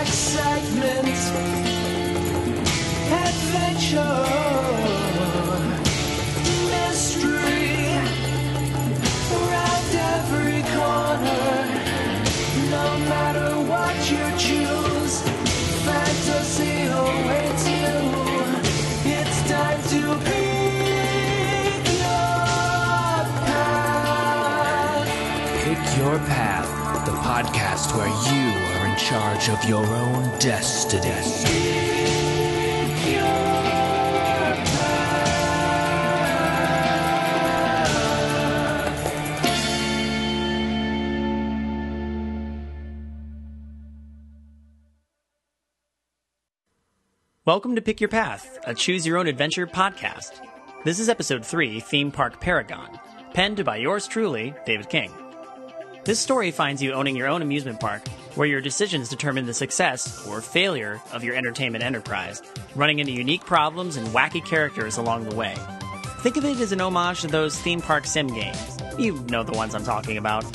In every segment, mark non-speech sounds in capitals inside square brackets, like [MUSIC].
excitement, adventure, mystery around every corner. No matter what you choose, fantasy awaits you. It's time to pick your path. Pick Your Path, the podcast where you charge of your own destiny. Welcome to Pick Your Path, a choose your own adventure podcast. This is episode 3, Theme Park Paragon, penned by yours truly, David King. This story finds you owning your own amusement park, where your decisions determine the success or failure of your entertainment enterprise, running into unique problems and wacky characters along the way. Think of it as an homage to those theme park sim games. You know the ones I'm talking about.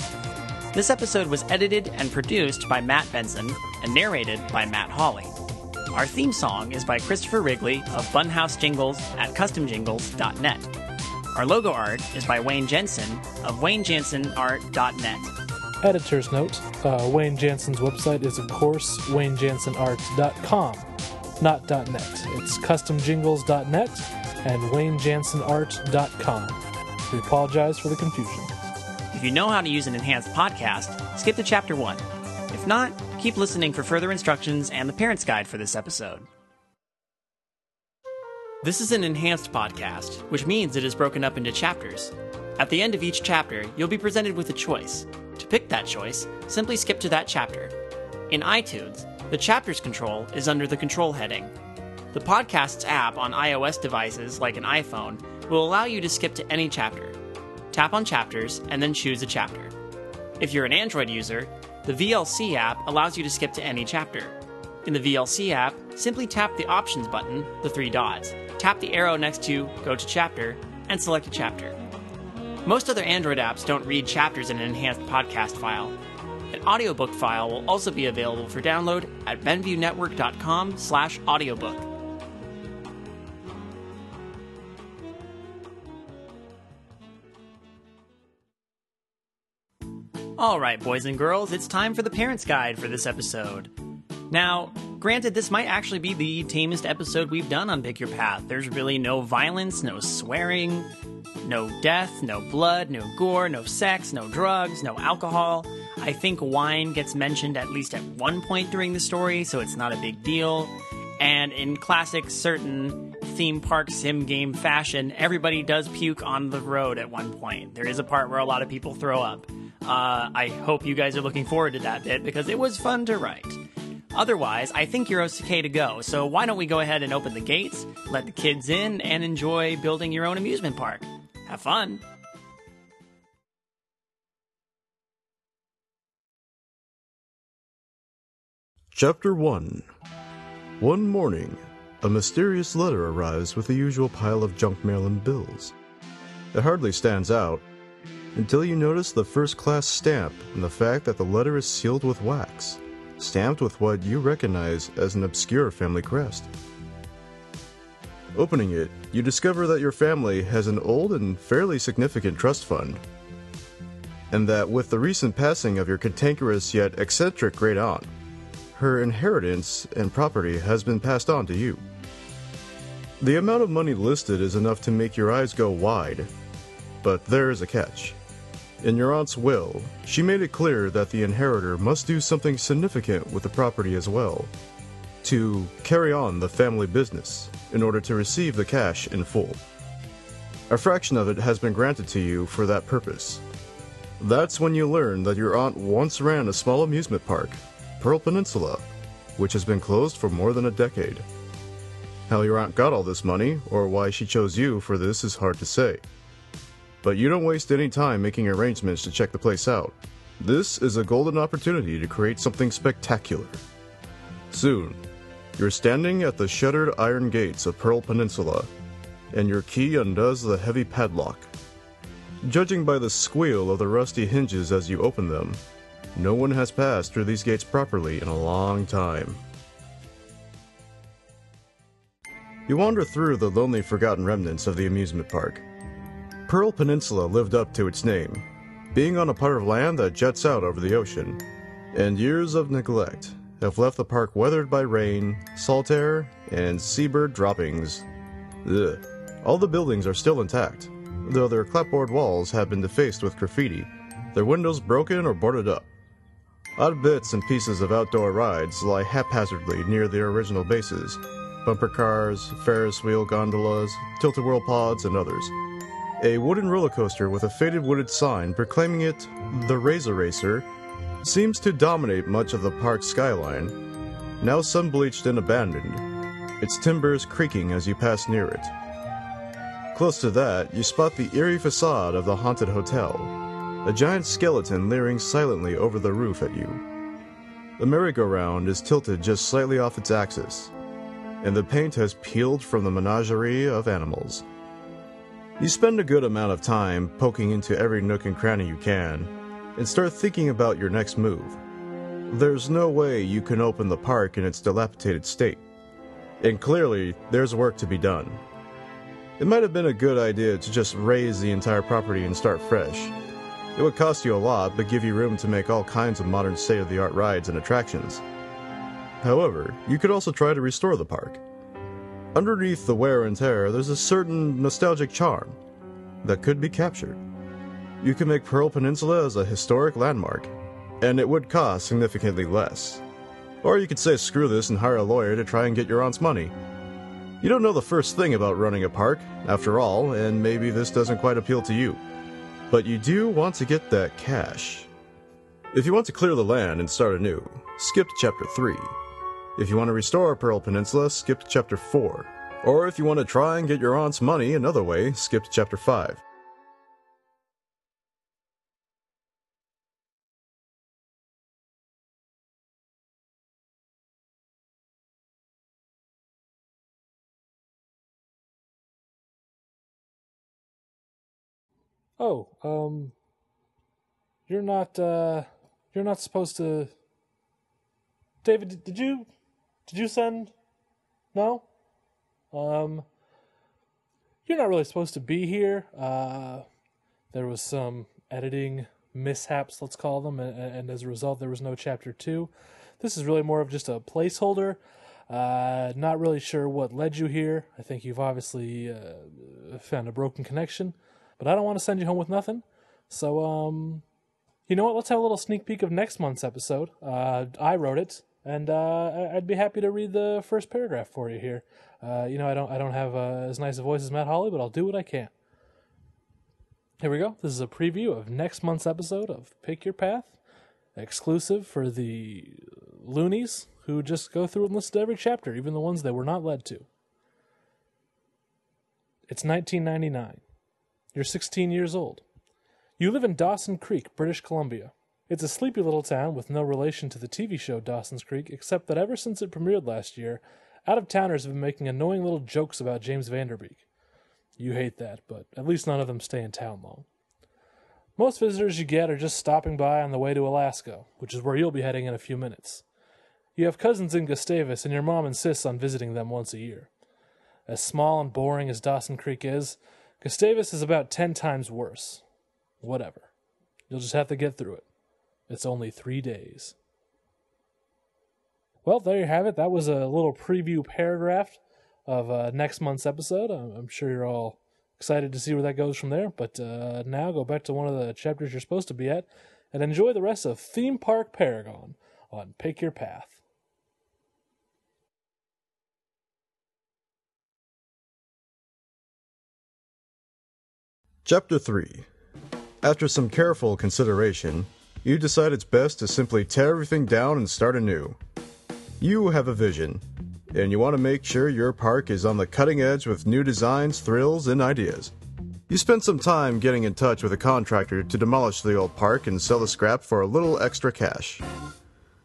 This episode was edited and produced by Matt Benson and narrated by Matt Hawley. Our theme song is by Christopher Wrigley of Funhouse Jingles at customjingles.net. Our logo art is by Wayne Jensen of waynejensenart.net. Editor's note uh, Wayne Jansen's website is, of course, waynejansenart.com, not .net. It's customjingles.net and waynejansenart.com. We apologize for the confusion. If you know how to use an enhanced podcast, skip to chapter 1. If not, keep listening for further instructions and the parent's guide for this episode. This is an enhanced podcast, which means it is broken up into chapters. At the end of each chapter, you'll be presented with a choice. To pick that choice, simply skip to that chapter. In iTunes, the chapters control is under the control heading. The podcast's app on iOS devices, like an iPhone, will allow you to skip to any chapter. Tap on chapters and then choose a chapter. If you're an Android user, the VLC app allows you to skip to any chapter. In the VLC app, simply tap the Options button, the three dots, tap the arrow next to Go to Chapter, and select a chapter. Most other Android apps don't read chapters in an enhanced podcast file. An audiobook file will also be available for download at benviewnetwork.com slash audiobook. All right, boys and girls, it's time for the parent's guide for this episode. Now, granted, this might actually be the tamest episode we've done on Pick Your Path. There's really no violence, no swearing, no death, no blood, no gore, no sex, no drugs, no alcohol. I think wine gets mentioned at least at one point during the story, so it's not a big deal. And in classic certain theme park sim game fashion, everybody does puke on the road at one point. There is a part where a lot of people throw up. Uh, I hope you guys are looking forward to that bit because it was fun to write. Otherwise, I think you're okay to go, so why don't we go ahead and open the gates, let the kids in, and enjoy building your own amusement park? Have fun! Chapter 1 One morning, a mysterious letter arrives with the usual pile of junk mail and bills. It hardly stands out until you notice the first class stamp and the fact that the letter is sealed with wax, stamped with what you recognize as an obscure family crest. Opening it, you discover that your family has an old and fairly significant trust fund, and that with the recent passing of your cantankerous yet eccentric great aunt, her inheritance and property has been passed on to you. The amount of money listed is enough to make your eyes go wide, but there is a catch. In your aunt's will, she made it clear that the inheritor must do something significant with the property as well to carry on the family business in order to receive the cash in full. A fraction of it has been granted to you for that purpose. That's when you learn that your aunt once ran a small amusement park, Pearl Peninsula, which has been closed for more than a decade. How your aunt got all this money, or why she chose you for this, is hard to say. But you don't waste any time making arrangements to check the place out. This is a golden opportunity to create something spectacular. Soon, you're standing at the shuttered iron gates of Pearl Peninsula, and your key undoes the heavy padlock. Judging by the squeal of the rusty hinges as you open them, No one has passed through these gates properly in a long time. You wander through the lonely, forgotten remnants of the amusement park. Pearl Peninsula lived up to its name, being on a part of land that juts out over the ocean, and years of neglect have left the park weathered by rain, salt air, and seabird droppings. Ugh. All the buildings are still intact, though their clapboard walls have been defaced with graffiti, their windows broken or boarded up. Odd bits and pieces of outdoor rides lie haphazardly near their original bases bumper cars, Ferris wheel gondolas, tilt a whirl pods, and others. A wooden roller coaster with a faded wooded sign proclaiming it the Razor Racer seems to dominate much of the park's skyline, now sun bleached and abandoned, its timbers creaking as you pass near it. Close to that, you spot the eerie facade of the haunted hotel, a giant skeleton leering silently over the roof at you. The merry-go-round is tilted just slightly off its axis, and the paint has peeled from the menagerie of animals. You spend a good amount of time poking into every nook and cranny you can, and start thinking about your next move. There's no way you can open the park in its dilapidated state, and clearly there's work to be done. It might have been a good idea to just raze the entire property and start fresh. It would cost you a lot, but give you room to make all kinds of modern state of the art rides and attractions. However, you could also try to restore the park. Underneath the wear and tear, there's a certain nostalgic charm that could be captured. You can make Pearl Peninsula as a historic landmark, and it would cost significantly less. Or you could say screw this and hire a lawyer to try and get your aunt's money. You don't know the first thing about running a park, after all, and maybe this doesn't quite appeal to you. But you do want to get that cash. If you want to clear the land and start anew, skip to chapter 3. If you want to restore Pearl Peninsula, skip to chapter 4. Or if you want to try and get your aunt's money another way, skip to chapter 5. Oh, um, you're not, uh, you're not supposed to. David, did- you, did you send? No. Um, you're not really supposed to be here. Uh, there was some editing mishaps, let's call them, and, and as a result, there was no chapter two. This is really more of just a placeholder. Uh, not really sure what led you here. I think you've obviously uh, found a broken connection, but I don't want to send you home with nothing. So, um, you know what? Let's have a little sneak peek of next month's episode. Uh, I wrote it, and uh, I'd be happy to read the first paragraph for you here. Uh, you know, I don't, I don't have uh, as nice a voice as Matt Holly, but I'll do what I can. Here we go. This is a preview of next month's episode of Pick Your Path, exclusive for the loonies who just go through and listen to every chapter, even the ones they were not led to. It's 1999. You're 16 years old. You live in Dawson Creek, British Columbia. It's a sleepy little town with no relation to the TV show Dawson's Creek, except that ever since it premiered last year, out of towners have been making annoying little jokes about James Van Der Beek. You hate that, but at least none of them stay in town long. Most visitors you get are just stopping by on the way to Alaska, which is where you'll be heading in a few minutes. You have cousins in Gustavus, and your mom insists on visiting them once a year. As small and boring as Dawson Creek is, Gustavus is about ten times worse. Whatever. You'll just have to get through it. It's only three days. Well, there you have it. That was a little preview paragraph of uh, next month's episode. I'm, sure you're all excited to see where that goes from there. But uh, now go back to one of the chapters you're supposed to be at and enjoy the rest of Theme Park Paragon on Pick Your Path. Chapter 3 After some careful consideration, you decide it's best to simply tear everything down and start anew. You have a vision, and you want to make sure your park is on the cutting edge with new designs, thrills, and ideas. You spend some time getting in touch with a contractor to demolish the old park and sell the scrap for a little extra cash.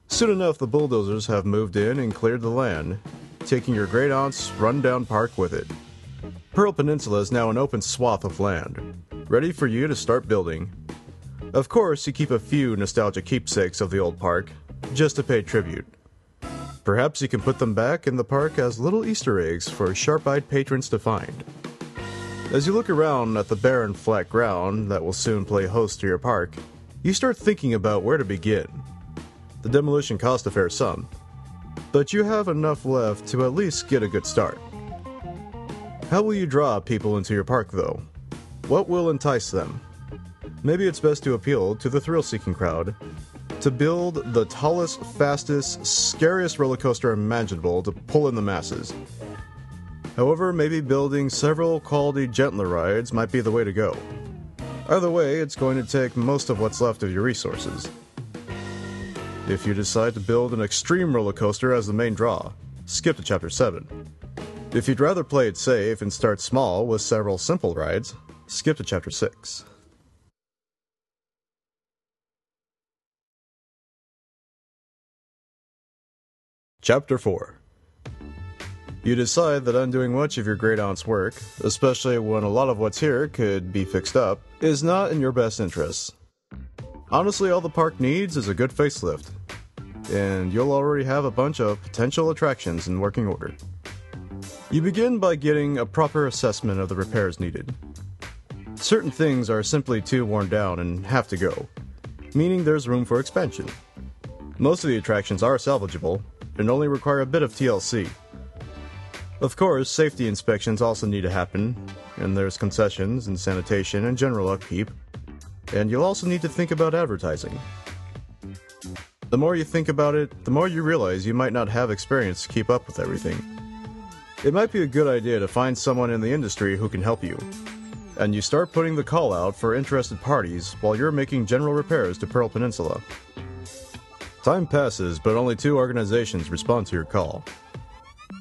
Soon enough, the bulldozers have moved in and cleared the land, taking your great aunt's rundown park with it. Pearl Peninsula is now an open swath of land, ready for you to start building. Of course, you keep a few nostalgic keepsakes of the old park, just to pay tribute. Perhaps you can put them back in the park as little Easter eggs for sharp eyed patrons to find. As you look around at the barren flat ground that will soon play host to your park, you start thinking about where to begin. The demolition cost a fair sum, but you have enough left to at least get a good start. How will you draw people into your park, though? What will entice them? Maybe it's best to appeal to the thrill seeking crowd. To build the tallest, fastest, scariest roller coaster imaginable to pull in the masses. However, maybe building several quality gentler rides might be the way to go. Either way, it's going to take most of what's left of your resources. If you decide to build an extreme roller coaster as the main draw, skip to Chapter 7. If you'd rather play it safe and start small with several simple rides, skip to Chapter 6. Chapter 4 You decide that undoing much of your great aunt's work, especially when a lot of what's here could be fixed up, is not in your best interests. Honestly, all the park needs is a good facelift, and you'll already have a bunch of potential attractions in working order. You begin by getting a proper assessment of the repairs needed. Certain things are simply too worn down and have to go, meaning there's room for expansion. Most of the attractions are salvageable and only require a bit of TLC. Of course, safety inspections also need to happen, and there's concessions and sanitation and general upkeep. And you'll also need to think about advertising. The more you think about it, the more you realize you might not have experience to keep up with everything. It might be a good idea to find someone in the industry who can help you. And you start putting the call out for interested parties while you're making general repairs to Pearl Peninsula. Time passes, but only two organizations respond to your call.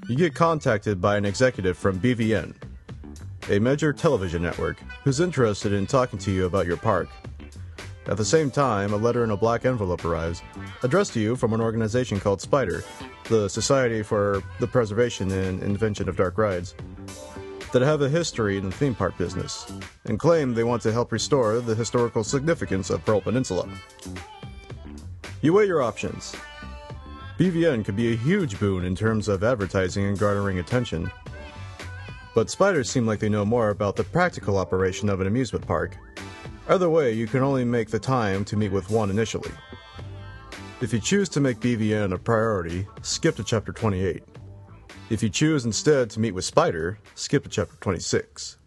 You get contacted by an executive from BVN, a major television network, who's interested in talking to you about your park. At the same time, a letter in a black envelope arrives, addressed to you from an organization called Spider, the Society for the Preservation and Invention of Dark Rides, that have a history in the theme park business, and claim they want to help restore the historical significance of Pearl Peninsula. You weigh your options. BVN could be a huge boon in terms of advertising and garnering attention. But spiders seem like they know more about the practical operation of an amusement park. Either way, you can only make the time to meet with one initially. If you choose to make BVN a priority, skip to chapter 28. If you choose instead to meet with Spider, skip to chapter 26.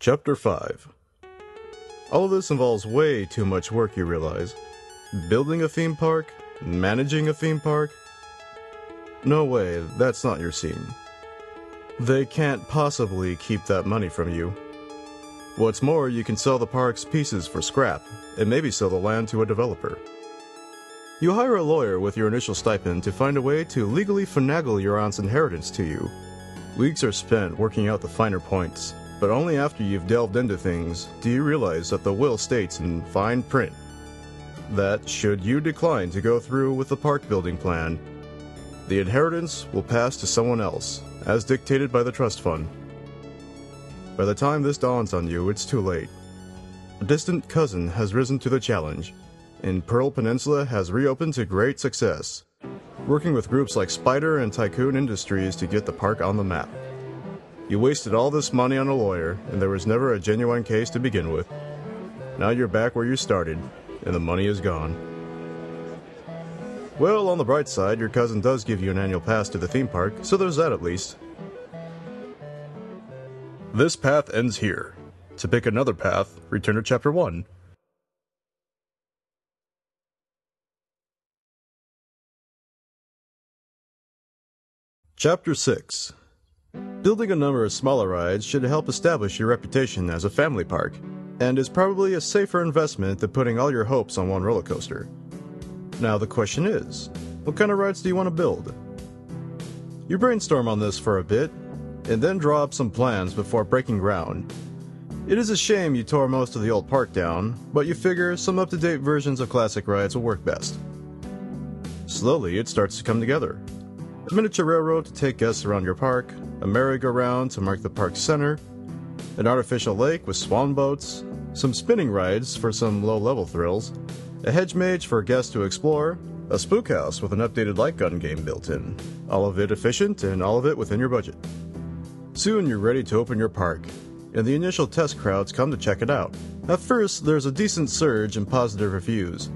Chapter 5 All of this involves way too much work, you realize. Building a theme park? Managing a theme park? No way, that's not your scene. They can't possibly keep that money from you. What's more, you can sell the park's pieces for scrap, and maybe sell the land to a developer. You hire a lawyer with your initial stipend to find a way to legally finagle your aunt's inheritance to you. Weeks are spent working out the finer points, but only after you've delved into things do you realize that the will states in fine print that should you decline to go through with the park building plan, the inheritance will pass to someone else, as dictated by the trust fund. By the time this dawns on you, it's too late. A distant cousin has risen to the challenge, and Pearl Peninsula has reopened to great success, working with groups like Spider and Tycoon Industries to get the park on the map. You wasted all this money on a lawyer, and there was never a genuine case to begin with. Now you're back where you started, and the money is gone. Well, on the bright side, your cousin does give you an annual pass to the theme park, so there's that at least. This path ends here. To pick another path, return to Chapter 1. Chapter 6 Building a number of smaller rides should help establish your reputation as a family park, and is probably a safer investment than putting all your hopes on one roller coaster. Now, the question is what kind of rides do you want to build? You brainstorm on this for a bit, and then draw up some plans before breaking ground. It is a shame you tore most of the old park down, but you figure some up to date versions of classic rides will work best. Slowly, it starts to come together. A miniature railroad to take guests around your park, a merry-go-round to mark the park's center, an artificial lake with swan boats, some spinning rides for some low-level thrills, a hedge mage for guests to explore, a spook house with an updated light gun game built in. All of it efficient and all of it within your budget. Soon you're ready to open your park, and the initial test crowds come to check it out. At first, there's a decent surge in positive reviews,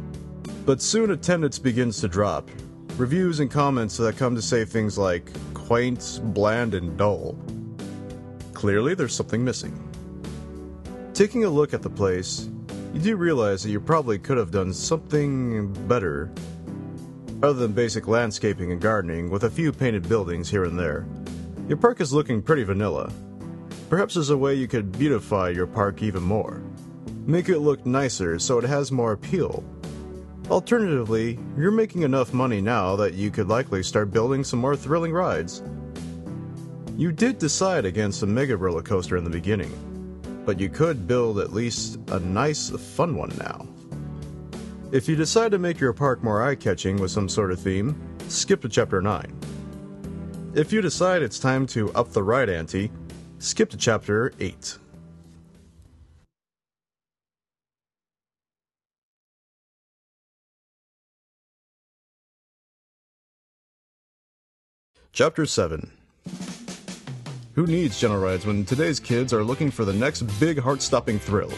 but soon attendance begins to drop. Reviews and comments that come to say things like quaint, bland, and dull. Clearly, there's something missing. Taking a look at the place, you do realize that you probably could have done something better, other than basic landscaping and gardening with a few painted buildings here and there. Your park is looking pretty vanilla. Perhaps there's a way you could beautify your park even more. Make it look nicer so it has more appeal. Alternatively, you're making enough money now that you could likely start building some more thrilling rides. You did decide against a mega roller coaster in the beginning, but you could build at least a nice, fun one now. If you decide to make your park more eye catching with some sort of theme, skip to chapter 9. If you decide it's time to up the ride ante, skip to chapter 8. Chapter 7 Who needs gentle rides when today's kids are looking for the next big heart stopping thrill?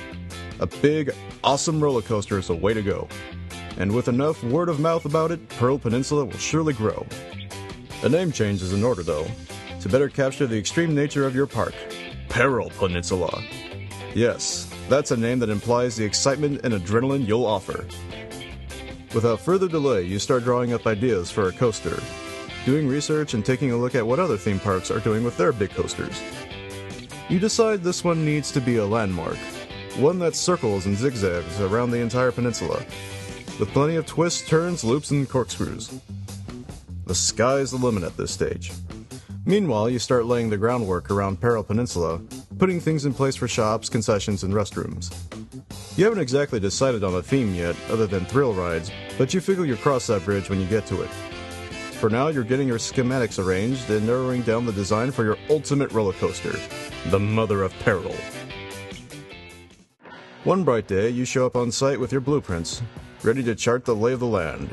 A big, awesome roller coaster is the way to go. And with enough word of mouth about it, Pearl Peninsula will surely grow. A name change is in order, though, to better capture the extreme nature of your park Peril Peninsula. Yes, that's a name that implies the excitement and adrenaline you'll offer. Without further delay, you start drawing up ideas for a coaster, doing research and taking a look at what other theme parks are doing with their big coasters. You decide this one needs to be a landmark, one that circles and zigzags around the entire peninsula, with plenty of twists, turns, loops, and corkscrews. The sky's the limit at this stage. Meanwhile, you start laying the groundwork around Peril Peninsula, putting things in place for shops, concessions, and restrooms. You haven't exactly decided on a theme yet, other than thrill rides, but you figure you'll cross that bridge when you get to it. For now, you're getting your schematics arranged and narrowing down the design for your ultimate roller coaster, the Mother of Peril. One bright day, you show up on site with your blueprints, ready to chart the lay of the land.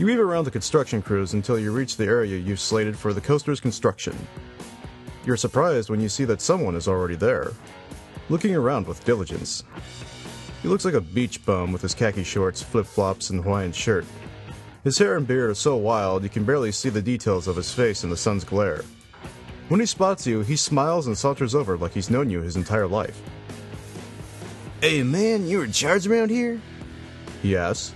You weave around the construction crews until you reach the area you've slated for the coaster's construction. You're surprised when you see that someone is already there, looking around with diligence. He looks like a beach bum with his khaki shorts, flip flops, and Hawaiian shirt. His hair and beard are so wild you can barely see the details of his face in the sun's glare. When he spots you, he smiles and saunters over like he's known you his entire life. Hey man, you're in charge around here? He asks,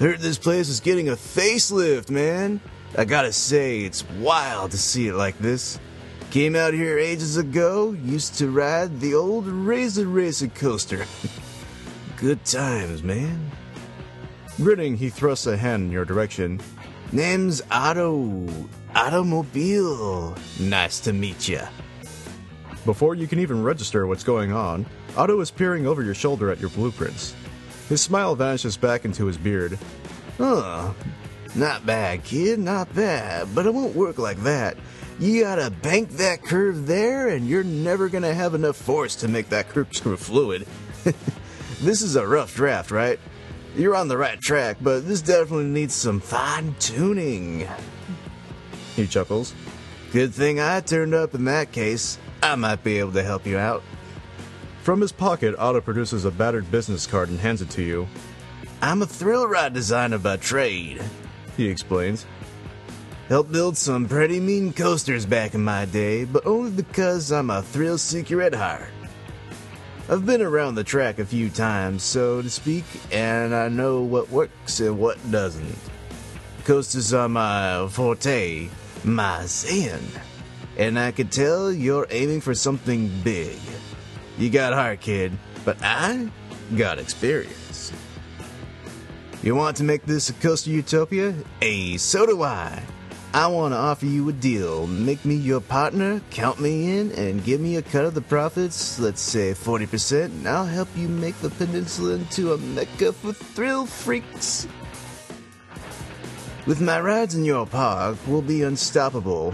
Heard this place is getting a facelift, man. I gotta say, it's wild to see it like this. Came out here ages ago, used to ride the old Razor Racer coaster. [LAUGHS] Good times, man. Grinning, he thrusts a hand in your direction. Name's Otto. Automobile. Nice to meet ya. Before you can even register what's going on, Otto is peering over your shoulder at your blueprints. His smile vanishes back into his beard. Huh. Not bad, kid, not bad. But it won't work like that. You gotta bank that curve there, and you're never gonna have enough force to make that corkscrew [LAUGHS] fluid. [LAUGHS] this is a rough draft, right? You're on the right track, but this definitely needs some fine tuning. He chuckles. Good thing I turned up in that case. I might be able to help you out. From his pocket, Otto produces a battered business card and hands it to you. I'm a thrill ride designer by trade, He explains. Helped build some pretty mean coasters back in my day, but only because I'm a thrill seeker at heart. I've been around the track a few times, so to speak, and I know what works and what doesn't. Coasters are my forte, my zen. And I can tell you're aiming for something big. You got heart, kid, but I got experience. You want to make this a coaster utopia? Hey, so do I. I want to offer you a deal. Make me your partner, count me in, and give me a cut of the profits, let's say 40%, and I'll help you make the peninsula into a mecca for thrill freaks. With my rides in your park, we'll be unstoppable.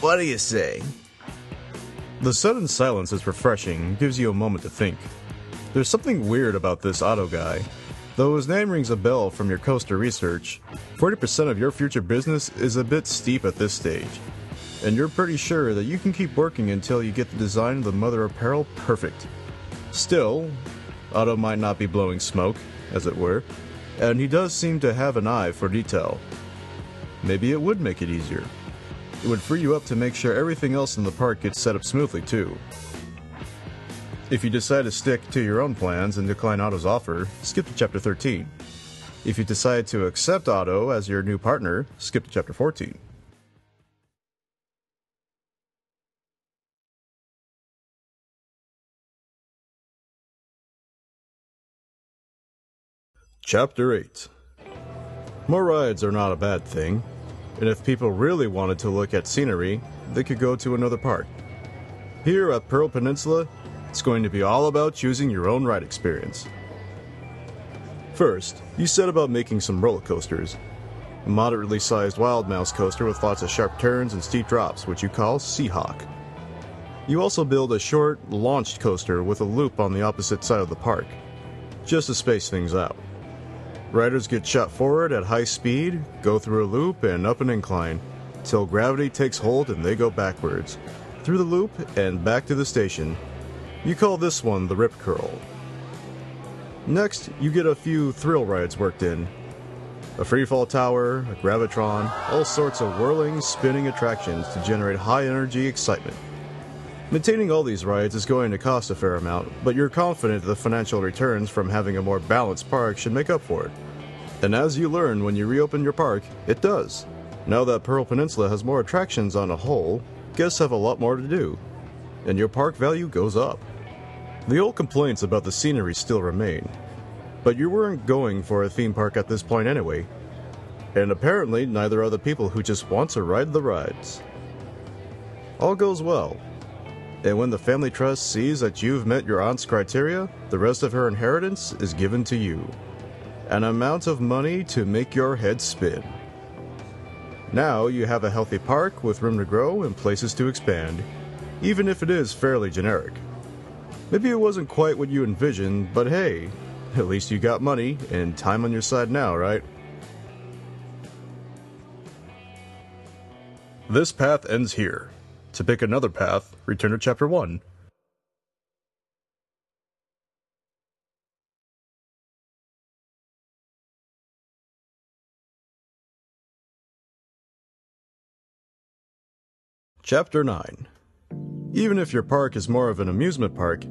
What do you say? The sudden silence is refreshing, gives you a moment to think. There's something weird about this Otto guy. Though his name rings a bell from your coaster research, 40% of your future business is a bit steep at this stage. And you're pretty sure that you can keep working until you get the design of the Mother of Peril perfect. Still, Otto might not be blowing smoke, as it were, and he does seem to have an eye for detail. Maybe it would make it easier. It would free you up to make sure everything else in the park gets set up smoothly, too. If you decide to stick to your own plans and decline Otto's offer, skip to chapter 13. If you decide to accept Otto as your new partner, skip to chapter 14. Chapter 8 More rides are not a bad thing, and if people really wanted to look at scenery, they could go to another park. Here at Pearl Peninsula, it's going to be all about choosing your own ride experience. First, you set about making some roller coasters. A moderately sized Wild Mouse coaster with lots of sharp turns and steep drops, which you call Seahawk. You also build a short, launched coaster with a loop on the opposite side of the park, just to space things out. Riders get shot forward at high speed, go through a loop, and up an incline, till gravity takes hold and they go backwards, through the loop and back to the station. You call this one the Rip Curl. Next, you get a few thrill rides worked in. A freefall tower, a gravitron, all sorts of whirling, spinning attractions to generate high energy excitement. Maintaining all these rides is going to cost a fair amount, but you're confident the financial returns from having a more balanced park should make up for it. And as you learn when you reopen your park, it does. Now that Pearl Peninsula has more attractions on a whole, guests have a lot more to do, and your park value goes up. The old complaints about the scenery still remain, but you weren't going for a theme park at this point anyway. And apparently, neither are the people who just want to ride the rides. All goes well, and when the family trust sees that you've met your aunt's criteria, the rest of her inheritance is given to you. An amount of money to make your head spin. Now you have a healthy park with room to grow and places to expand, even if it is fairly generic. Maybe it wasn't quite what you envisioned, but hey, at least you got money and time on your side now, right? This path ends here. To pick another path, return to chapter 1. Chapter 9 Even if your park is more of an amusement park,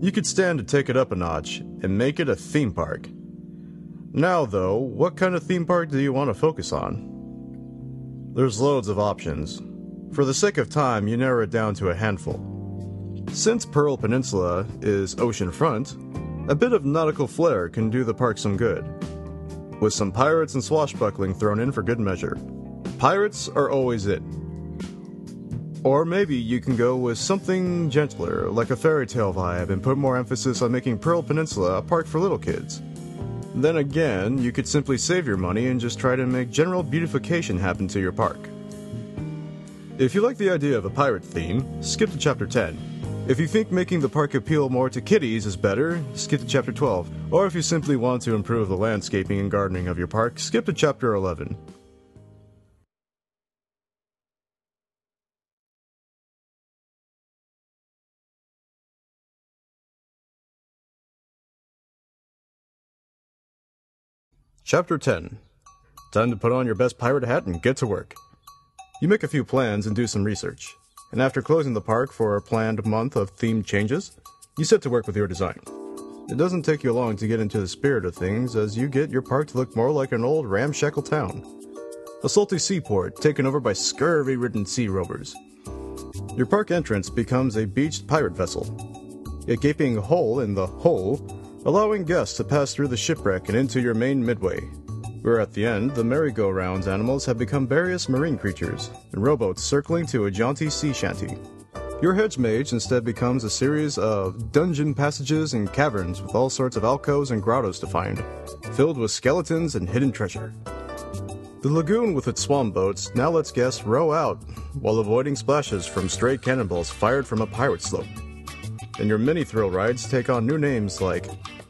you could stand to take it up a notch and make it a theme park. Now, though, what kind of theme park do you want to focus on? There's loads of options. For the sake of time, you narrow it down to a handful. Since Pearl Peninsula is oceanfront, a bit of nautical flair can do the park some good. With some pirates and swashbuckling thrown in for good measure. Pirates are always it. Or maybe you can go with something gentler, like a fairy tale vibe, and put more emphasis on making Pearl Peninsula a park for little kids. Then again, you could simply save your money and just try to make general beautification happen to your park. If you like the idea of a pirate theme, skip to chapter 10. If you think making the park appeal more to kiddies is better, skip to chapter 12. Or if you simply want to improve the landscaping and gardening of your park, skip to chapter 11. Chapter 10 Time to put on your best pirate hat and get to work. You make a few plans and do some research, and after closing the park for a planned month of themed changes, you set to work with your design. It doesn't take you long to get into the spirit of things as you get your park to look more like an old ramshackle town. A salty seaport taken over by scurvy ridden sea rovers. Your park entrance becomes a beached pirate vessel, a gaping hole in the hull, allowing guests to pass through the shipwreck and into your main midway, where at the end, the merry-go-rounds animals have become various marine creatures, and rowboats circling to a jaunty sea shanty. Your hedge mage instead becomes a series of dungeon passages and caverns with all sorts of alcoves and grottos to find, filled with skeletons and hidden treasure. The lagoon with its swan boats now lets guests row out while avoiding splashes from stray cannonballs fired from a pirate sloop. And your mini thrill rides take on new names like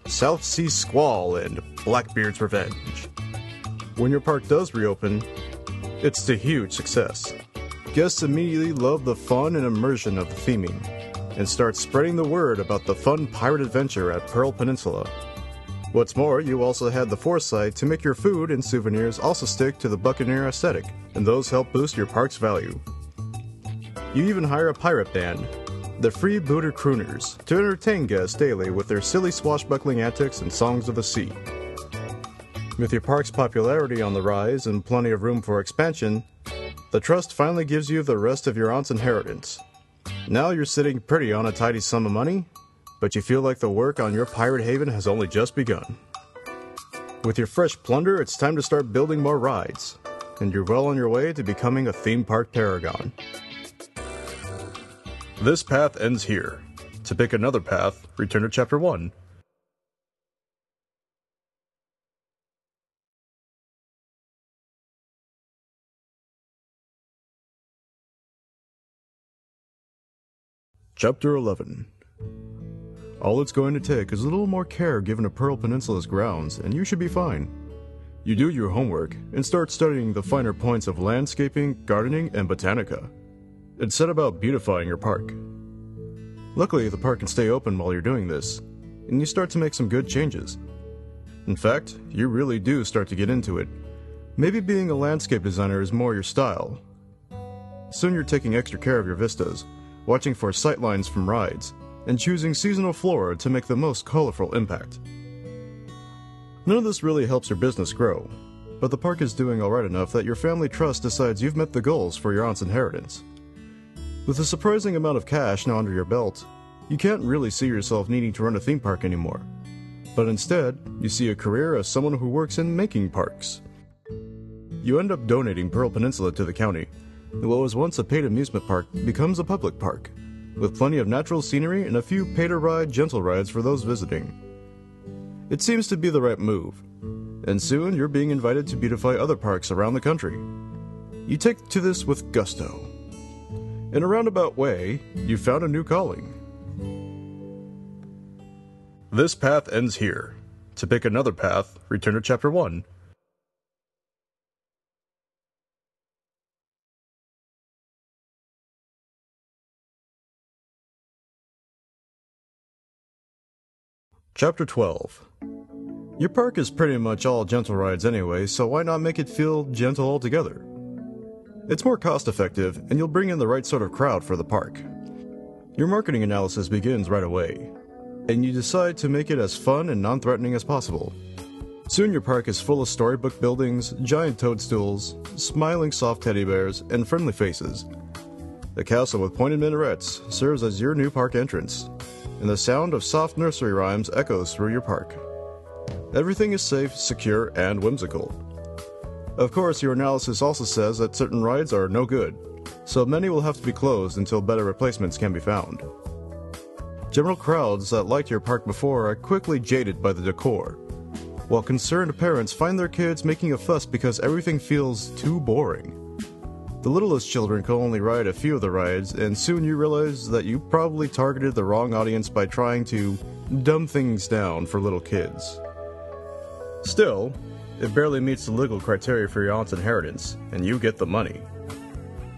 South Sea Squall and Blackbeard's Revenge. When your park does reopen, it's a huge success. Guests immediately love the fun and immersion of the theming and start spreading the word about the fun pirate adventure at Pearl Peninsula. What's more, you also had the foresight to make your food and souvenirs also stick to the Buccaneer aesthetic, and those help boost your park's value. You even hire a pirate band, the Freebooter Crooners, to entertain guests daily with their silly swashbuckling antics and songs of the sea. With your park's popularity on the rise and plenty of room for expansion, the trust finally gives you the rest of your aunt's inheritance. Now you're sitting pretty on a tidy sum of money, but you feel like the work on your pirate haven has only just begun. With your fresh plunder, it's time to start building more rides, and you're well on your way to becoming a theme park paragon. This path ends here. To pick another path, return to Chapter 1. Chapter 11 All it's going to take is a little more care given to Pearl Peninsula's grounds, and you should be fine. You do your homework and start studying the finer points of landscaping, gardening, and botanica, and set about beautifying your park. Luckily, the park can stay open while you're doing this, and you start to make some good changes. In fact, you really do start to get into it. Maybe being a landscape designer is more your style. Soon you're taking extra care of your vistas, watching for sightlines from rides, and choosing seasonal flora to make the most colorful impact. None of this really helps your business grow, but the park is doing alright enough that your family trust decides you've met the goals for your aunt's inheritance. With a surprising amount of cash now under your belt, you can't really see yourself needing to run a theme park anymore. But instead, you see a career as someone who works in making parks. You end up donating Pearl Peninsula to the county, and what was once a paid amusement park becomes a public park, with plenty of natural scenery and a few pay to ride gentle rides for those visiting. It seems to be the right move, and soon you're being invited to beautify other parks around the country. You take to this with gusto. In a roundabout way, you found a new calling. This path ends here. To pick another path, return to Chapter 1. Chapter 12 Your park is pretty much all gentle rides anyway, so why not make it feel gentle altogether? It's more cost effective, and you'll bring in the right sort of crowd for the park. Your marketing analysis begins right away, and you decide to make it as fun and non threatening as possible. Soon your park is full of storybook buildings, giant toadstools, smiling soft teddy bears, and friendly faces. The castle with pointed minarets serves as your new park entrance, and the sound of soft nursery rhymes echoes through your park. Everything is safe, secure, and whimsical. Of course, your analysis also says that certain rides are no good, so many will have to be closed until better replacements can be found. General crowds that liked your park before are quickly jaded by the decor, while concerned parents find their kids making a fuss because everything feels too boring. The littlest children can only ride a few of the rides, and soon you realize that you probably targeted the wrong audience by trying to dumb things down for little kids. Still, it barely meets the legal criteria for your aunt's inheritance, and you get the money.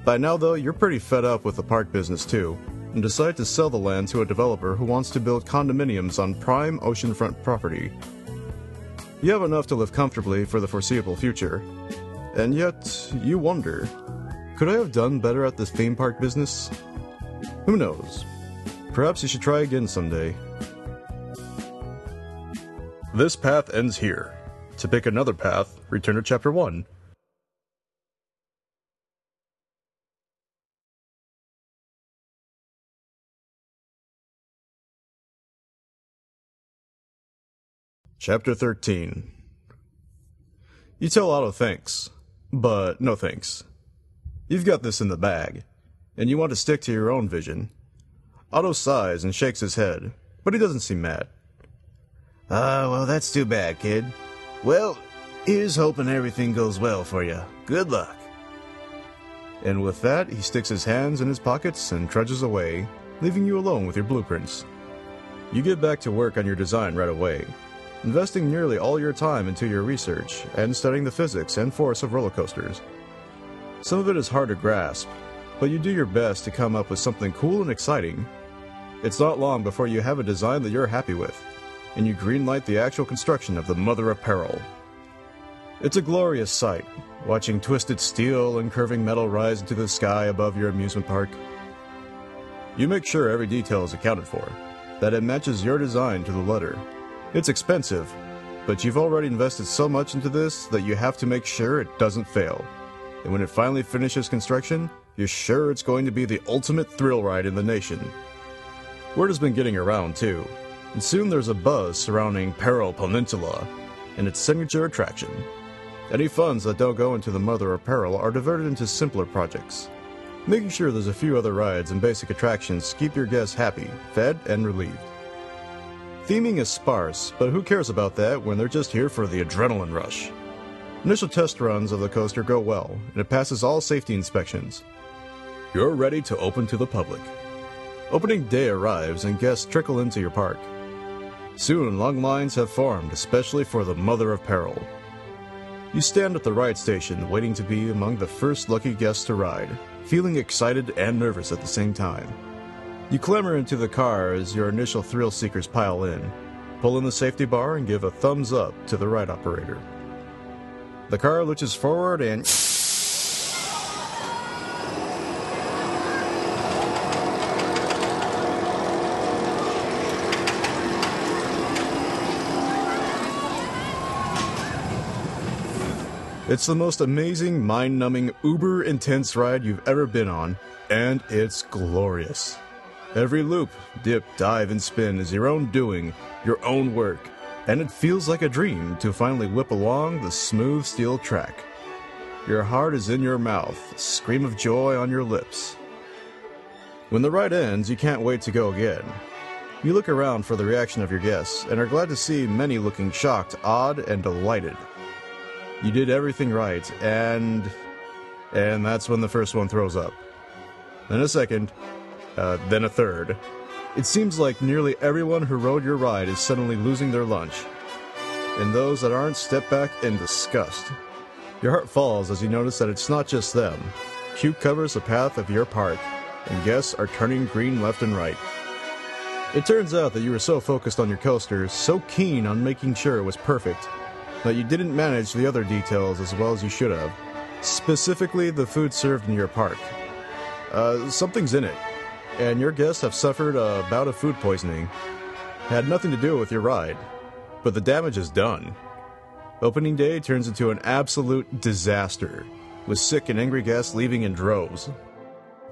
By now, though, you're pretty fed up with the park business too, and decide to sell the land to a developer who wants to build condominiums on prime oceanfront property. You have enough to live comfortably for the foreseeable future, and yet you wonder could I have done better at this theme park business? Who knows? Perhaps you should try again someday. This path ends here. To pick another path, return to Chapter 1. Chapter 13 You tell Otto thanks, but no thanks. You've got this in the bag, and you want to stick to your own vision. Otto sighs and shakes his head, but he doesn't seem mad. Ah, well, that's too bad, kid. Well, Here's hoping everything goes well for you. Good luck. And with that, he sticks his hands in his pockets and trudges away, leaving you alone with your blueprints. You get back to work on your design right away, investing nearly all your time into your research and studying the physics and force of roller coasters. Some of it is hard to grasp, but you do your best to come up with something cool and exciting. It's not long before you have a design that you're happy with, and you greenlight the actual construction of the Mother of Peril. It's a glorious sight, watching twisted steel and curving metal rise into the sky above your amusement park. You make sure every detail is accounted for, that it matches your design to the letter. It's expensive, but you've already invested so much into this that you have to make sure it doesn't fail. And when it finally finishes construction, you're sure it's going to be the ultimate thrill ride in the nation. Word has been getting around, too, and soon there's a buzz surrounding Peril Peninsula and its signature attraction. Any funds that don't go into the Mother of Peril are diverted into simpler projects. Making sure there's a few other rides and basic attractions keep your guests happy, fed, and relieved. Theming is sparse, but who cares about that when they're just here for the adrenaline rush? Initial test runs of the coaster go well, and it passes all safety inspections. You're ready to open to the public. Opening day arrives and guests trickle into your park. Soon, long lines have formed, especially for the Mother of Peril. You stand at the ride station, waiting to be among the first lucky guests to ride, feeling excited and nervous at the same time. You clamber into the car as your initial thrill seekers pile in, pull in the safety bar, and give a thumbs up to the ride operator. The car lurches forward and. It's the most amazing, mind numbing, uber intense ride you've ever been on, and it's glorious. Every loop, dip, dive, and spin is your own doing, your own work, and it feels like a dream to finally whip along the smooth steel track. Your heart is in your mouth, scream of joy on your lips. When the ride ends, you can't wait to go again. You look around for the reaction of your guests and are glad to see many looking shocked, awed, and delighted. You did everything right, and. And that's when the first one throws up. Then a second, uh, then a third. It seems like nearly everyone who rode your ride is suddenly losing their lunch. And those that aren't step back in disgust. Your heart falls as you notice that it's not just them. Cube covers the path of your park, and guests are turning green left and right. It turns out that you were so focused on your coaster, so keen on making sure it was perfect, that you didn't manage the other details as well as you should have, specifically the food served in your park. Uh, something's in it, and your guests have suffered a bout of food poisoning. Had nothing to do with your ride, but the damage is done. Opening day turns into an absolute disaster, with sick and angry guests leaving in droves.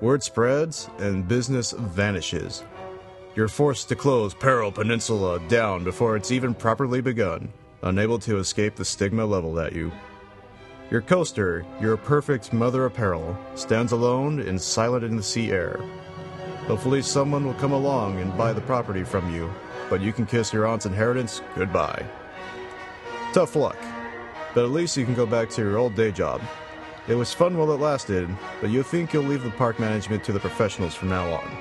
Word spreads, and business vanishes. You're forced to close Peril Peninsula down before it's even properly begun, unable to escape the stigma leveled at you. Your coaster, your perfect mother peril, stands alone and silent in the sea air. Hopefully, someone will come along and buy the property from you, but you can kiss your aunt's inheritance goodbye. Tough luck, but at least you can go back to your old day job. It was fun while it lasted, but you think you'll leave the park management to the professionals from now on.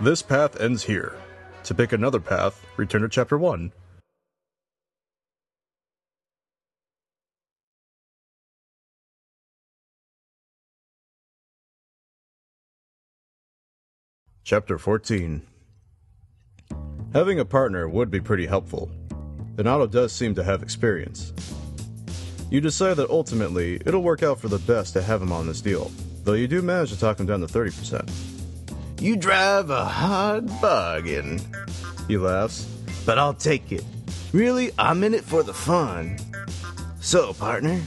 This path ends here. To pick another path, return to Chapter 1. Chapter 14 Having a partner would be pretty helpful. Otto does seem to have experience. You decide that ultimately it'll work out for the best to have him on this deal, though you do manage to talk him down to 30%. You drive a hard bargain. He laughs. But I'll take it. Really, I'm in it for the fun. So, partner,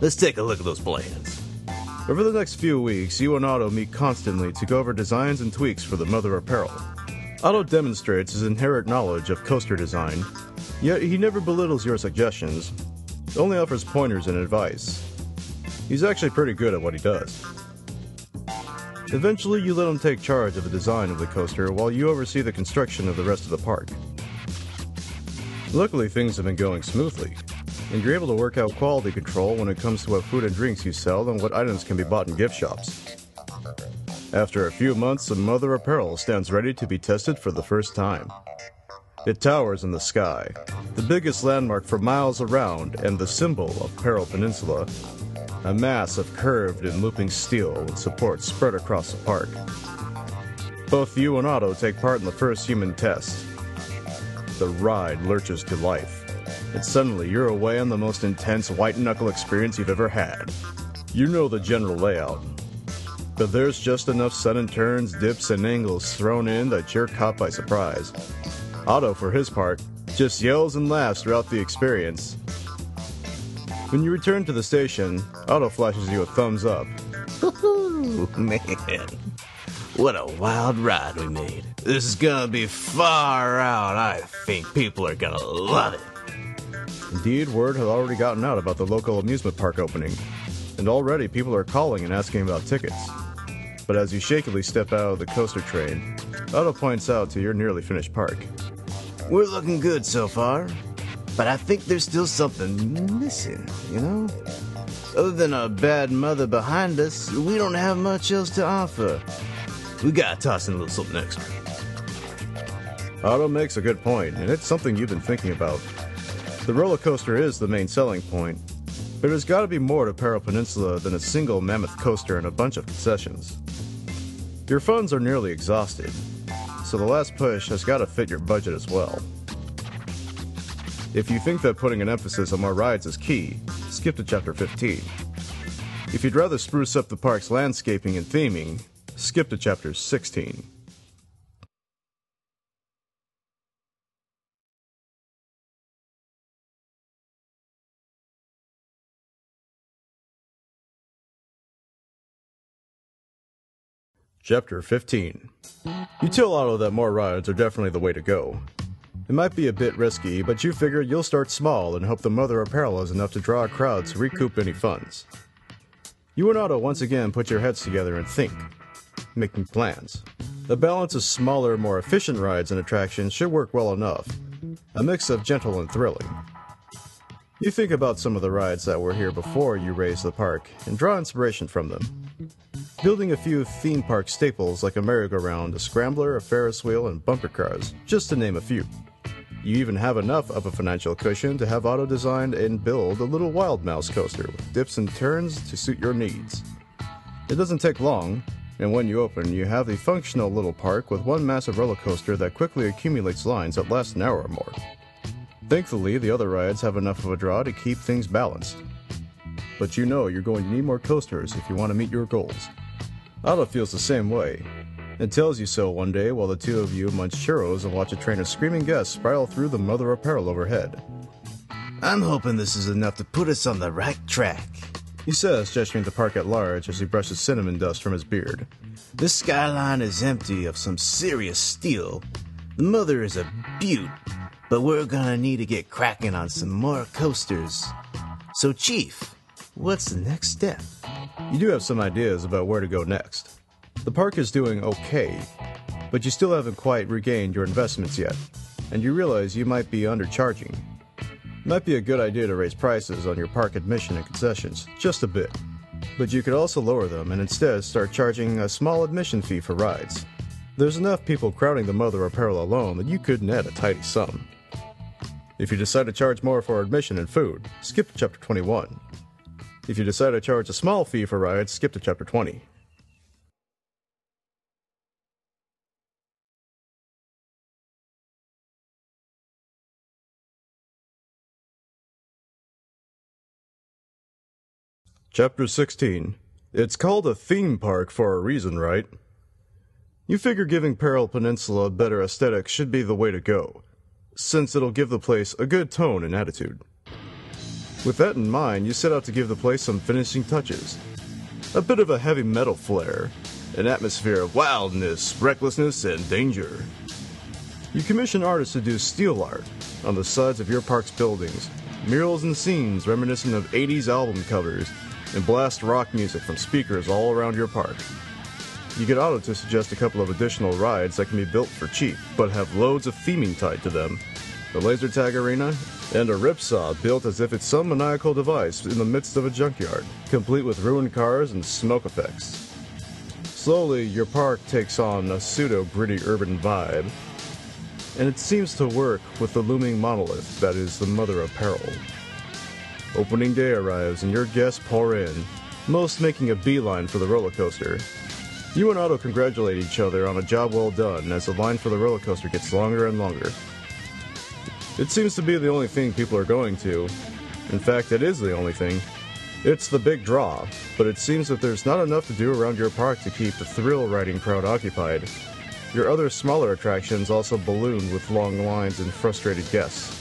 let's take a look at those plans. Over the next few weeks, you and Otto meet constantly to go over designs and tweaks for the Mother of Peril. Otto demonstrates his inherent knowledge of coaster design, yet he never belittles your suggestions, only offers pointers and advice. He's actually pretty good at what he does. Eventually, you let him take charge of the design of the coaster while you oversee the construction of the rest of the park. Luckily, things have been going smoothly, and you're able to work out quality control when it comes to what food and drinks you sell and what items can be bought in gift shops. After a few months, the Mother of Peril stands ready to be tested for the first time. It towers in the sky, the biggest landmark for miles around and the symbol of Peril Peninsula, a mass of curved and looping steel with supports spread across the park. Both you and Otto take part in the first human test. The ride lurches to life, and suddenly you're away on the most intense white knuckle experience you've ever had. You know the general layout, but there's just enough sudden turns, dips, and angles thrown in that you're caught by surprise. Otto, for his part, just yells and laughs throughout the experience. When you return to the station, Otto flashes you a thumbs up. Ooh, [LAUGHS] man. What a wild ride we made. This is gonna be far out. I think people are gonna love it. Indeed, word had already gotten out about the local amusement park opening, and already people are calling and asking about tickets. But as you shakily step out of the coaster train, Otto points out to your nearly finished park. We're looking good so far, but I think there's still something missing, you know? Other than a bad mother behind us, we don't have much else to offer. We gotta toss in a little something extra. Otto makes a good point, and it's something you've been thinking about. The roller coaster is the main selling point, but there's got to be more to Peril Peninsula than a single mammoth coaster and a bunch of concessions. Your funds are nearly exhausted, so the last push has got to fit your budget as well. If you think that putting an emphasis on more rides is key, skip to chapter 15. If you'd rather spruce up the park's landscaping and theming, skip to chapter 16. Chapter 15. You tell Otto that more rides are definitely the way to go. It might be a bit risky, but you figure you'll start small and hope the Mother of Apparel is enough to draw a crowd to recoup any funds. You and Otto once again put your heads together and think, making plans. A balance of smaller, more efficient rides and attractions should work well enough, a mix of gentle and thrilling. You think about some of the rides that were here before you raised the park and draw inspiration from them. Building a few theme park staples like a merry-go-round, a scrambler, a Ferris wheel, and bumper cars, just to name a few. You even have enough of a financial cushion to have Otto designed and build a little wild mouse coaster with dips and turns to suit your needs. It doesn't take long, and when you open, you have a functional little park with one massive roller coaster that quickly accumulates lines that last an hour or more. Thankfully, the other rides have enough of a draw to keep things balanced. But you know you're going to need more coasters if you want to meet your goals. Otto feels the same way, and tells you so one day while the two of you munch churros and watch a train of screaming guests spiral through the Mother of Peril overhead. I'm hoping this is enough to put us on the right track. He says, gesturing to the park at large as he brushes cinnamon dust from his beard. This skyline is empty of some serious steel. The mother is a beaut, but we're gonna need to get cracking on some more coasters. So, Chief, what's the next step? You do have some ideas about where to go next. The park is doing okay, but you still haven't quite regained your investments yet, and you realize you might be undercharging. Might be a good idea to raise prices on your park admission and concessions, just a bit. But you could also lower them and instead start charging a small admission fee for rides. There's enough people crowding the Mother of Peril alone that you could net a tidy sum. If you decide to charge more for admission and food, skip to chapter 21. If you decide to charge a small fee for rides, skip to chapter 20. Chapter 16. It's called a theme park for a reason, right? You figure giving Peril Peninsula a better aesthetic should be the way to go, since it'll give the place a good tone and attitude. With that in mind, you set out to give the place some finishing touches. A bit of a heavy metal flair, an atmosphere of wildness, recklessness, and danger. You commission artists to do steel art on the sides of your park's buildings, murals and scenes reminiscent of 80s album covers, and blast rock music from speakers all around your park. You get Otto to suggest a couple of additional rides that can be built for cheap, but have loads of theming tied to them. a laser tag arena, and a ripsaw built as if it's some maniacal device in the midst of a junkyard, complete with ruined cars and smoke effects. Slowly, your park takes on a pseudo gritty urban vibe, and it seems to work with the looming monolith that is the mother of peril. Opening day arrives and your guests pour in, most making a beeline for the roller coaster. You and Otto congratulate each other on a job well done as the line for the roller coaster gets longer and longer. It seems to be the only thing people are going to. In fact, it is the only thing. It's the big draw, but it seems that there's not enough to do around your park to keep the thrill riding crowd occupied. Your other smaller attractions also balloon with long lines and frustrated guests.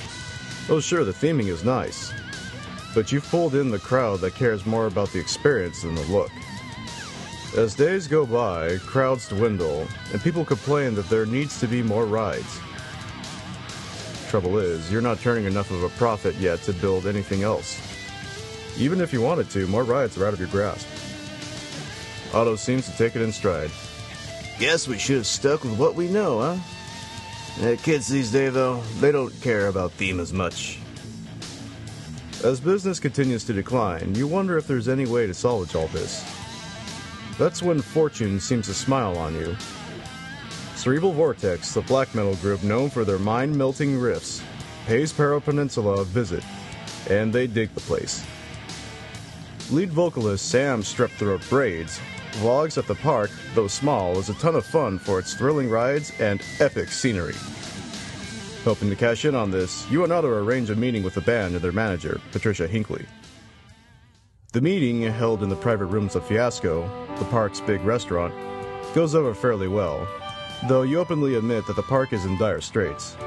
Oh, sure, the theming is nice, but you've pulled in the crowd that cares more about the experience than the look. As days go by, crowds dwindle, and people complain that there needs to be more rides. Trouble is, you're not turning enough of a profit yet to build anything else. Even if you wanted to, more rides are out of your grasp. Otto seems to take it in stride. Guess we should have stuck with what we know, huh? Eh, kids these days, though, they don't care about theme as much. As business continues to decline, you wonder if there's any way to salvage all this. That's when fortune seems to smile on you. Cerebral Vortex, the black metal group known for their mind melting riffs, pays Peril Peninsula a visit, and they dig the place. Lead vocalist Sam Strepthroat Braids vlogs at the park, though small, is a ton of fun for its thrilling rides and epic scenery. Hoping to cash in on this, you and Otto arrange a meeting with the band and their manager, Patricia Hinckley. The meeting, held in the private rooms of Fiasco, the park's big restaurant, goes over fairly well, though you openly admit that the park is in dire straits,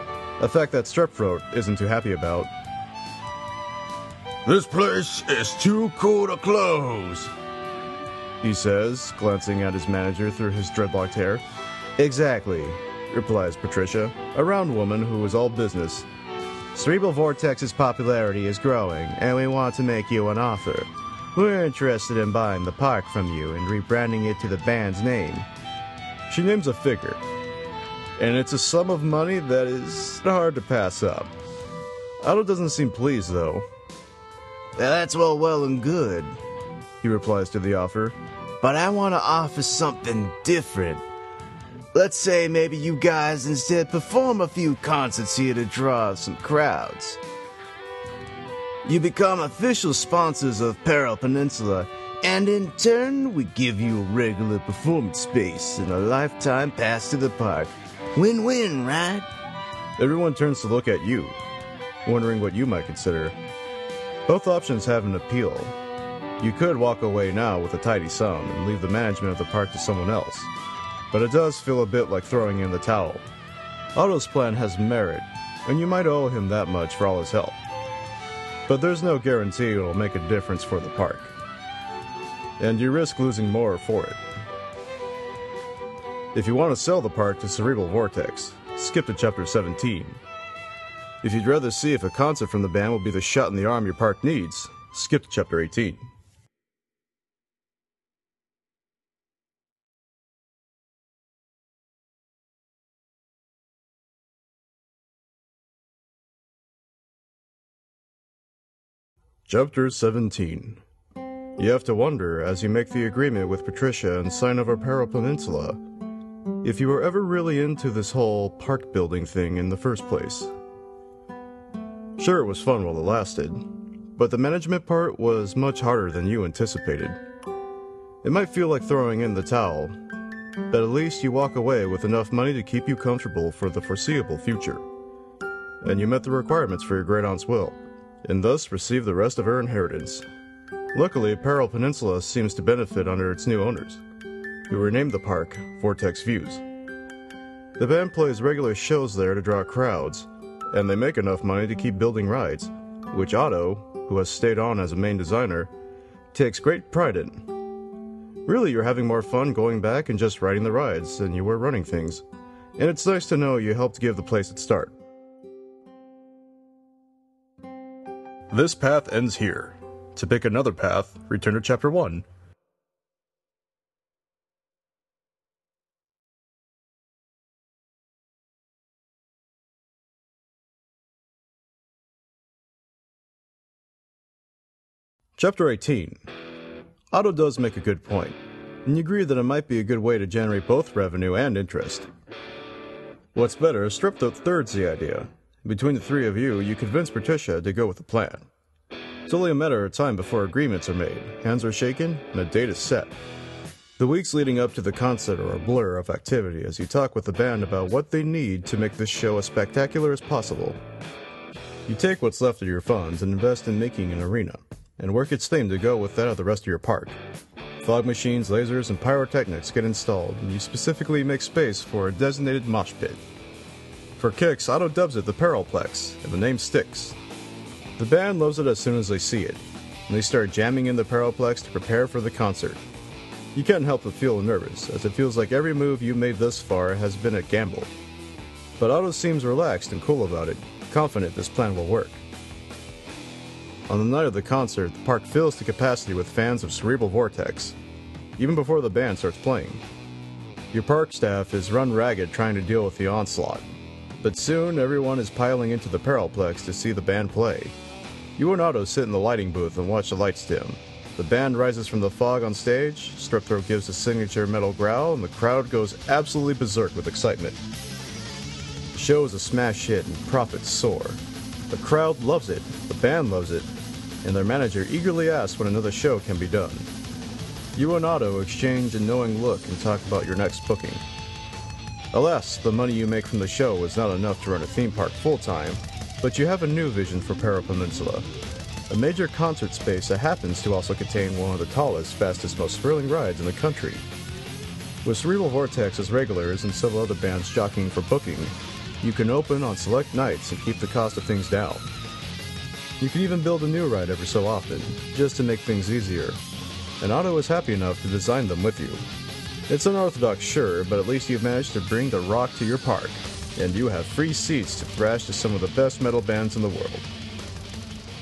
a fact that Strepthroat isn't too happy about. This place is too cool to close. He says, glancing at his manager through his dreadlocked hair. Exactly. Replies Patricia, a round woman who is all business. Cerebral Vortex's popularity is growing, and we want to make you an offer. We're interested in buying the park from you and rebranding it to the band's name. She names a figure, and it's a sum of money that is hard to pass up. Otto doesn't seem pleased, though. That's all well and good, He replies to the offer. but I want to offer something different. Let's say maybe you guys instead perform a few concerts here to draw some crowds. You become official sponsors of Peril Peninsula, and in turn, we give you a regular performance space and a lifetime pass to the park. Win win, right? Everyone turns to look at you, wondering what you might consider. Both options have an appeal. You could walk away now with a tidy sum and leave the management of the park to someone else, but it does feel a bit like throwing in the towel. Otto's plan has merit, and you might owe him that much for all his help. But there's no guarantee it'll make a difference for the park. And you risk losing more for it. If you want to sell the park to Cerebral Vortex, skip to chapter 17. If you'd rather see if a concert from the band will be the shot in the arm your park needs, skip to chapter 18. Chapter 17 You have to wonder, as you make the agreement with Patricia and sign over Peril Peninsula, if you were ever really into this whole park building thing in the first place. Sure, it was fun while it lasted, but the management part was much harder than you anticipated. It might feel like throwing in the towel, but at least you walk away with enough money to keep you comfortable for the foreseeable future. And you met the requirements for your great aunt's will, and thus receive the rest of her inheritance. Luckily, Peril Peninsula seems to benefit under its new owners, who renamed the park Vortex Views. The band plays regular shows there to draw crowds, and they make enough money to keep building rides, which Otto, who has stayed on as a main designer, takes great pride in. Really, you're having more fun going back and just riding the rides than you were running things, and it's nice to know you helped give the place its start. This path ends here. To pick another path, return to Chapter 1. Chapter 18 Otto does make a good point, and you agree that it might be a good way to generate both revenue and interest. What's better, strip the thirds the idea, between the three of you, you convince Patricia to go with the plan. It's only a matter of time before agreements are made, hands are shaken, and a date is set. The weeks leading up to the concert are a blur of activity as you talk with the band about what they need to make this show as spectacular as possible. You take what's left of your funds and invest in making an arena, and work its theme to go with that of the rest of your park. Fog machines, lasers, and pyrotechnics get installed, and you specifically make space for a designated mosh pit. For kicks, Otto dubs it the Perilplex, and the name sticks. The band loves it as soon as they see it, and they start jamming in the Perilplex to prepare for the concert. You can't help but feel nervous, as it feels like every move you made thus far has been a gamble. But Otto seems relaxed and cool about it, confident this plan will work. On the night of the concert, the park fills to capacity with fans of Cerebral Vortex, even before the band starts playing. Your park staff is run ragged trying to deal with the onslaught, but soon everyone is piling into the Perilplex to see the band play. You and Otto sit in the lighting booth and watch the lights dim. The band rises from the fog on stage, Strepthroat gives a signature metal growl, and the crowd goes absolutely berserk with excitement. The show is a smash hit and profits soar. The crowd loves it, the band loves it, and their manager eagerly asks when another show can be done. You and Otto exchange a knowing look and talk about your next booking. Alas, the money you make from the show is not enough to run a theme park full time, but you have a new vision for Peril Peninsula. A major concert space that happens to also contain one of the tallest, fastest, most thrilling rides in the country. With Cerebral Vortex as regulars and several other bands jockeying for booking, you can open on select nights and keep the cost of things down. You can even build a new ride every so often, just to make things easier. And Otto is happy enough to design them with you. It's unorthodox, sure, but at least you've managed to bring the rock to your park, and you have free seats to thrash to some of the best metal bands in the world.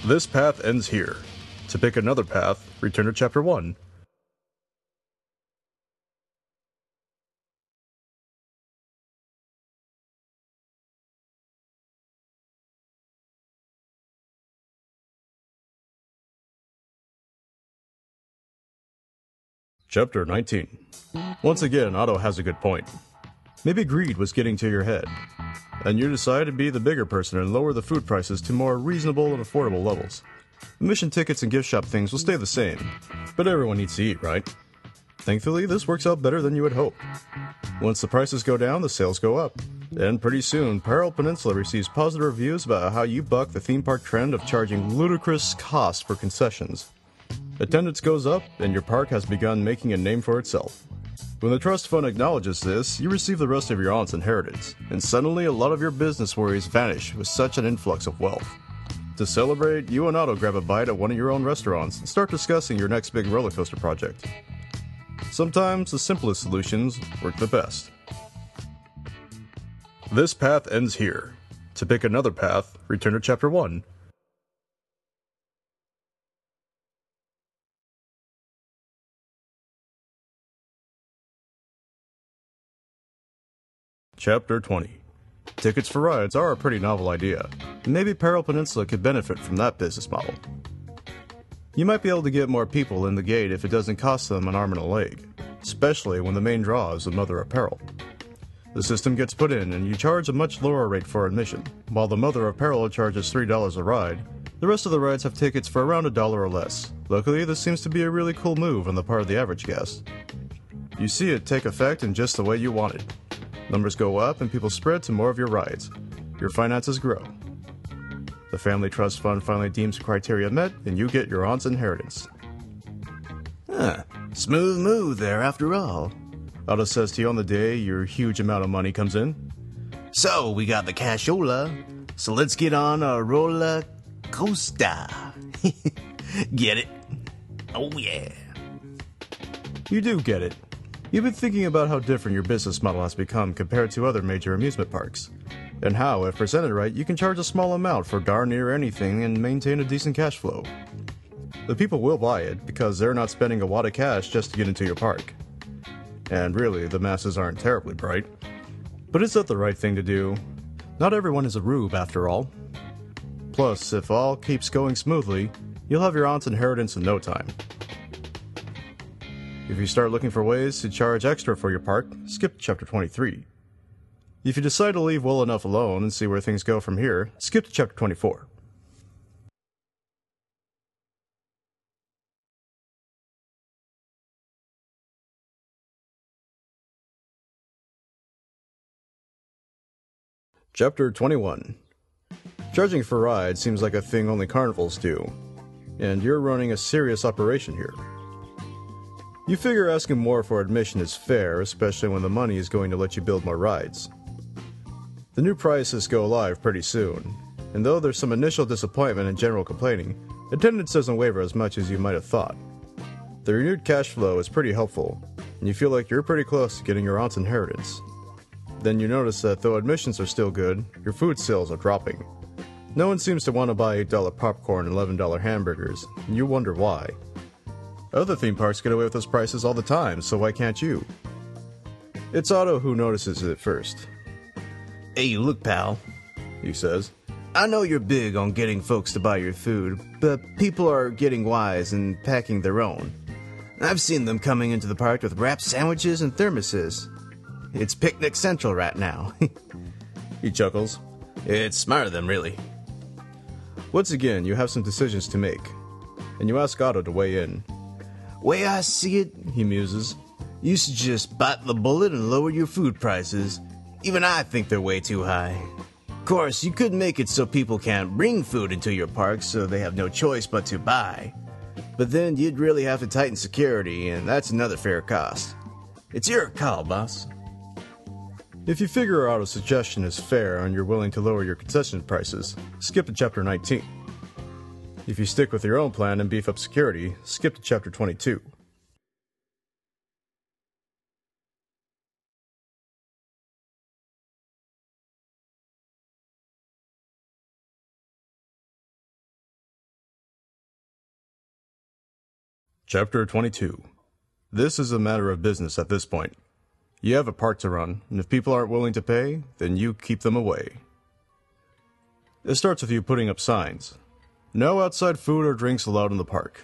This path ends here. To pick another path, return to Chapter 1. Chapter 19. Once again, Otto has a good point. Maybe greed was getting to your head, and you decide to be the bigger person and lower the food prices to more reasonable and affordable levels. Admission tickets and gift shop things will stay the same, but everyone needs to eat, right? Thankfully, this works out better than you would hope. Once the prices go down, the sales go up. And pretty soon, Peril Peninsula receives positive reviews about how you buck the theme park trend of charging ludicrous costs for concessions. Attendance goes up, and your park has begun making a name for itself. When the trust fund acknowledges this, you receive the rest of your aunt's inheritance, and suddenly a lot of your business worries vanish with such an influx of wealth. To celebrate, you and Otto grab a bite at one of your own restaurants and start discussing your next big roller coaster project. Sometimes the simplest solutions work the best. This path ends here. To pick another path, return to Chapter 1. Chapter 20 Tickets for rides are a pretty novel idea. Maybe Peril Peninsula could benefit from that business model. You might be able to get more people in the gate if it doesn't cost them an arm and a leg, especially when the main draw is the Mother of Peril. The system gets put in and you charge a much lower rate for admission. While the Mother of Peril charges $3 a ride, the rest of the rides have tickets for around a dollar or less. Luckily, this seems to be a really cool move on the part of the average guest. You see it take effect in just the way you want it. Numbers go up and people spread to more of your rides. Your finances grow. The Family Trust Fund finally deems criteria met, and you get your aunt's inheritance. Huh. Smooth move there after all. Otto says to you on the day your huge amount of money comes in. So we got the cashola. So let's get on a roller coaster. [LAUGHS] get it? Oh yeah. You do get it. You've been thinking about how different your business model has become compared to other major amusement parks, and how, if presented right, you can charge a small amount for darn near anything and maintain a decent cash flow. The people will buy it because they're not spending a wad of cash just to get into your park. And really, the masses aren't terribly bright. But is that the right thing to do? Not everyone is a rube, after all. Plus, if all keeps going smoothly, you'll have your aunt's inheritance in no time. If you start looking for ways to charge extra for your park, skip chapter 23. If you decide to leave well enough alone and see where things go from here, skip to chapter 24. Chapter 21 Charging for rides seems like a thing only carnivals do, and you're running a serious operation here. You figure asking more for admission is fair, especially when the money is going to let you build more rides. The new prices go live pretty soon, and though there's some initial disappointment and general complaining, attendance doesn't waver as much as you might have thought. The renewed cash flow is pretty helpful, and you feel like you're pretty close to getting your aunt's inheritance. Then you notice that though admissions are still good, your food sales are dropping. No one seems to want to buy $8 popcorn and $11 hamburgers, and you wonder why. Other theme parks get away with those prices all the time, so why can't you? It's Otto who notices it first. Hey, look, pal. He says, I know you're big on getting folks to buy your food, but people are getting wise and packing their own. I've seen them coming into the park with wrapped sandwiches and thermoses. It's picnic central right now. [LAUGHS] He chuckles. it's smart of them, really. Once again, you have some decisions to make, and you ask Otto to weigh in. Way I see it, He muses. you should just bite the bullet and lower your food prices. Even I think they're way too high. Of course, you could make it so people can't bring food into your park so they have no choice but to buy. But then you'd really have to tighten security, and that's another fair cost. It's your call, boss. If you figure out a suggestion is fair and you're willing to lower your concession prices, skip to chapter 19. If you stick with your own plan and beef up security, skip to chapter 22. Chapter 22 This is a matter of business at this point. You have a park to run, and if people aren't willing to pay, then you keep them away. It starts with you putting up signs. No outside food or drinks allowed in the park.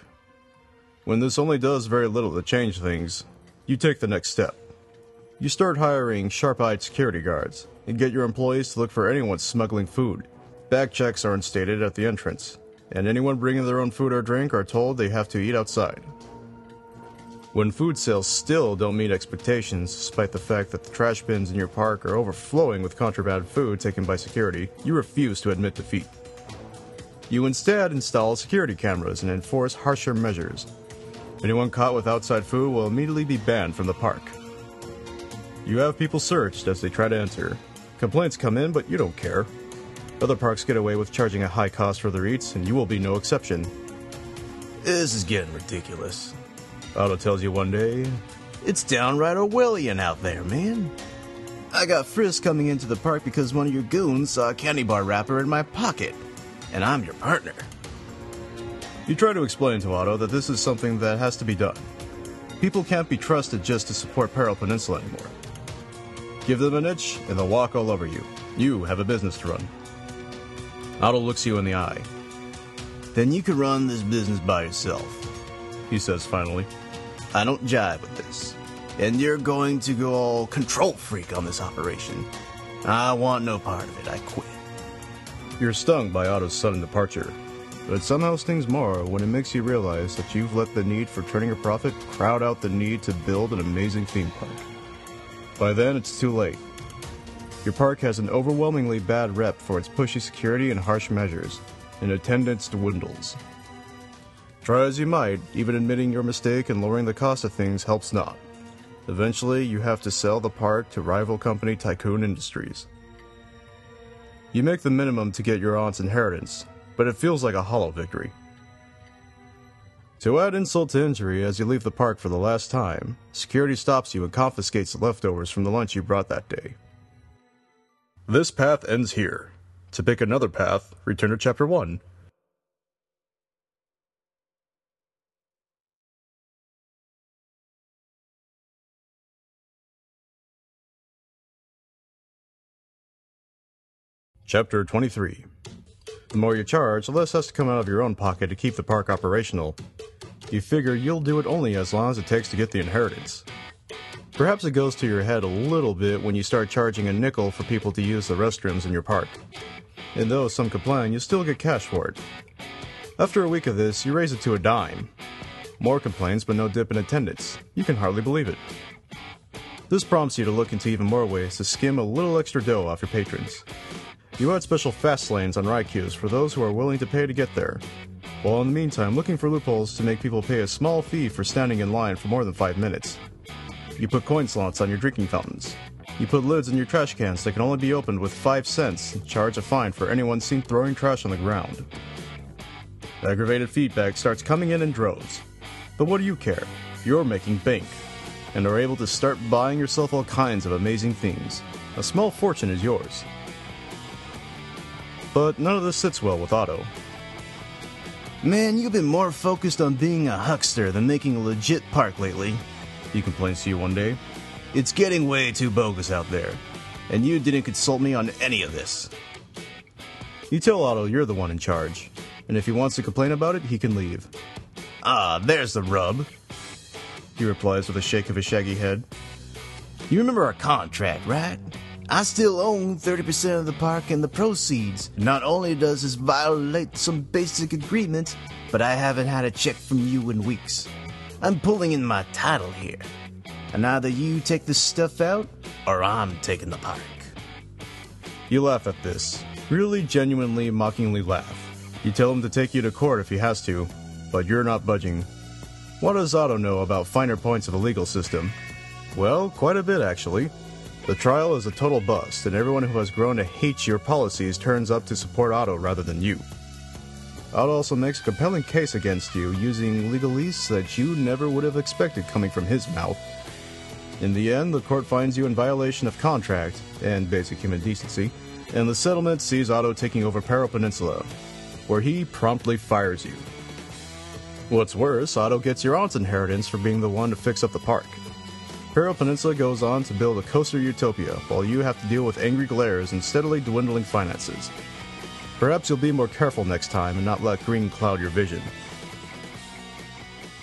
When this only does very little to change things, you take the next step. You start hiring sharp eyed security guards and get your employees to look for anyone smuggling food. Bag checks are instated at the entrance, and anyone bringing their own food or drink are told they have to eat outside. When food sales still don't meet expectations, despite the fact that the trash bins in your park are overflowing with contraband food taken by security, you refuse to admit defeat. You instead install security cameras and enforce harsher measures. Anyone caught with outside food will immediately be banned from the park. You have people searched as they try to enter. Complaints come in, but you don't care. Other parks get away with charging a high cost for their eats, and you will be no exception. This is getting ridiculous. Otto tells you one day, It's downright Orwellian out there, man. I got frisked coming into the park because one of your goons saw a candy bar wrapper in my pocket, and I'm your partner. You try to explain to Otto that this is something that has to be done. People can't be trusted just to support Peril Peninsula anymore. Give them an itch, and they'll walk all over you. You have a business to run. Otto looks you in the eye. Then you can run this business by yourself. He says finally. I don't jive with this. And you're going to go all control freak on this operation. I want no part of it. I quit. You're stung by Otto's sudden departure, but it somehow stings more when it makes you realize that you've let the need for turning a profit crowd out the need to build an amazing theme park. By then, it's too late. Your park has an overwhelmingly bad rep for its pushy security and harsh measures, and attendance dwindles. Try as you might, even admitting your mistake and lowering the cost of things helps not. Eventually, you have to sell the park to rival company Tycoon Industries. You make the minimum to get your aunt's inheritance, but it feels like a hollow victory. To add insult to injury, as you leave the park for the last time, security stops you and confiscates the leftovers from the lunch you brought that day. This path ends here. To pick another path, return to Chapter 1. Chapter 23 The more you charge, the less has to come out of your own pocket to keep the park operational. You figure you'll do it only as long as it takes to get the inheritance. Perhaps it goes to your head a little bit when you start charging a nickel for people to use the restrooms in your park. And though some complain, you still get cash for it. After a week of this, you raise it to a dime. More complaints, but no dip in attendance. You can hardly believe it. This prompts you to look into even more ways to skim a little extra dough off your patrons. You add special fast lanes on queues for those who are willing to pay to get there, while in the meantime looking for loopholes to make people pay a small fee for standing in line for more than 5 minutes. You put coin slots on your drinking fountains. You put lids in your trash cans that can only be opened with 5 cents and charge a fine for anyone seen throwing trash on the ground. Aggravated feedback starts coming in in droves. But what do you care? You're making bank and are able to start buying yourself all kinds of amazing things. A small fortune is yours. But none of this sits well with Otto. Man, you've been more focused on being a huckster than making a legit park lately. He complains to you one day. It's getting way too bogus out there. And you didn't consult me on any of this. You tell Otto you're the one in charge, and if he wants to complain about it, he can leave. Ah, there's the rub. He replies with a shake of his shaggy head. You remember our contract, right? I still own 30% of the park and the proceeds. Not only does this violate some basic agreement, but I haven't had a check from you in weeks. I'm pulling in my title here. And either you take this stuff out, or I'm taking the park. You laugh at this. Really, genuinely, mockingly laugh. You tell him to take you to court if he has to, but you're not budging. What does Otto know about finer points of the legal system? Well, quite a bit, actually. The trial is a total bust, and everyone who has grown to hate your policies turns up to support Otto rather than you. Otto also makes a compelling case against you using legalese that you never would have expected coming from his mouth. In the end, the court finds you in violation of contract and basic human decency, and the settlement sees Otto taking over Peril Peninsula, where he promptly fires you. What's worse, Otto gets your aunt's inheritance for being the one to fix up the park. Peril Peninsula goes on to build a coaster utopia, while you have to deal with angry glares and steadily dwindling finances. Perhaps you'll be more careful next time and not let green cloud your vision.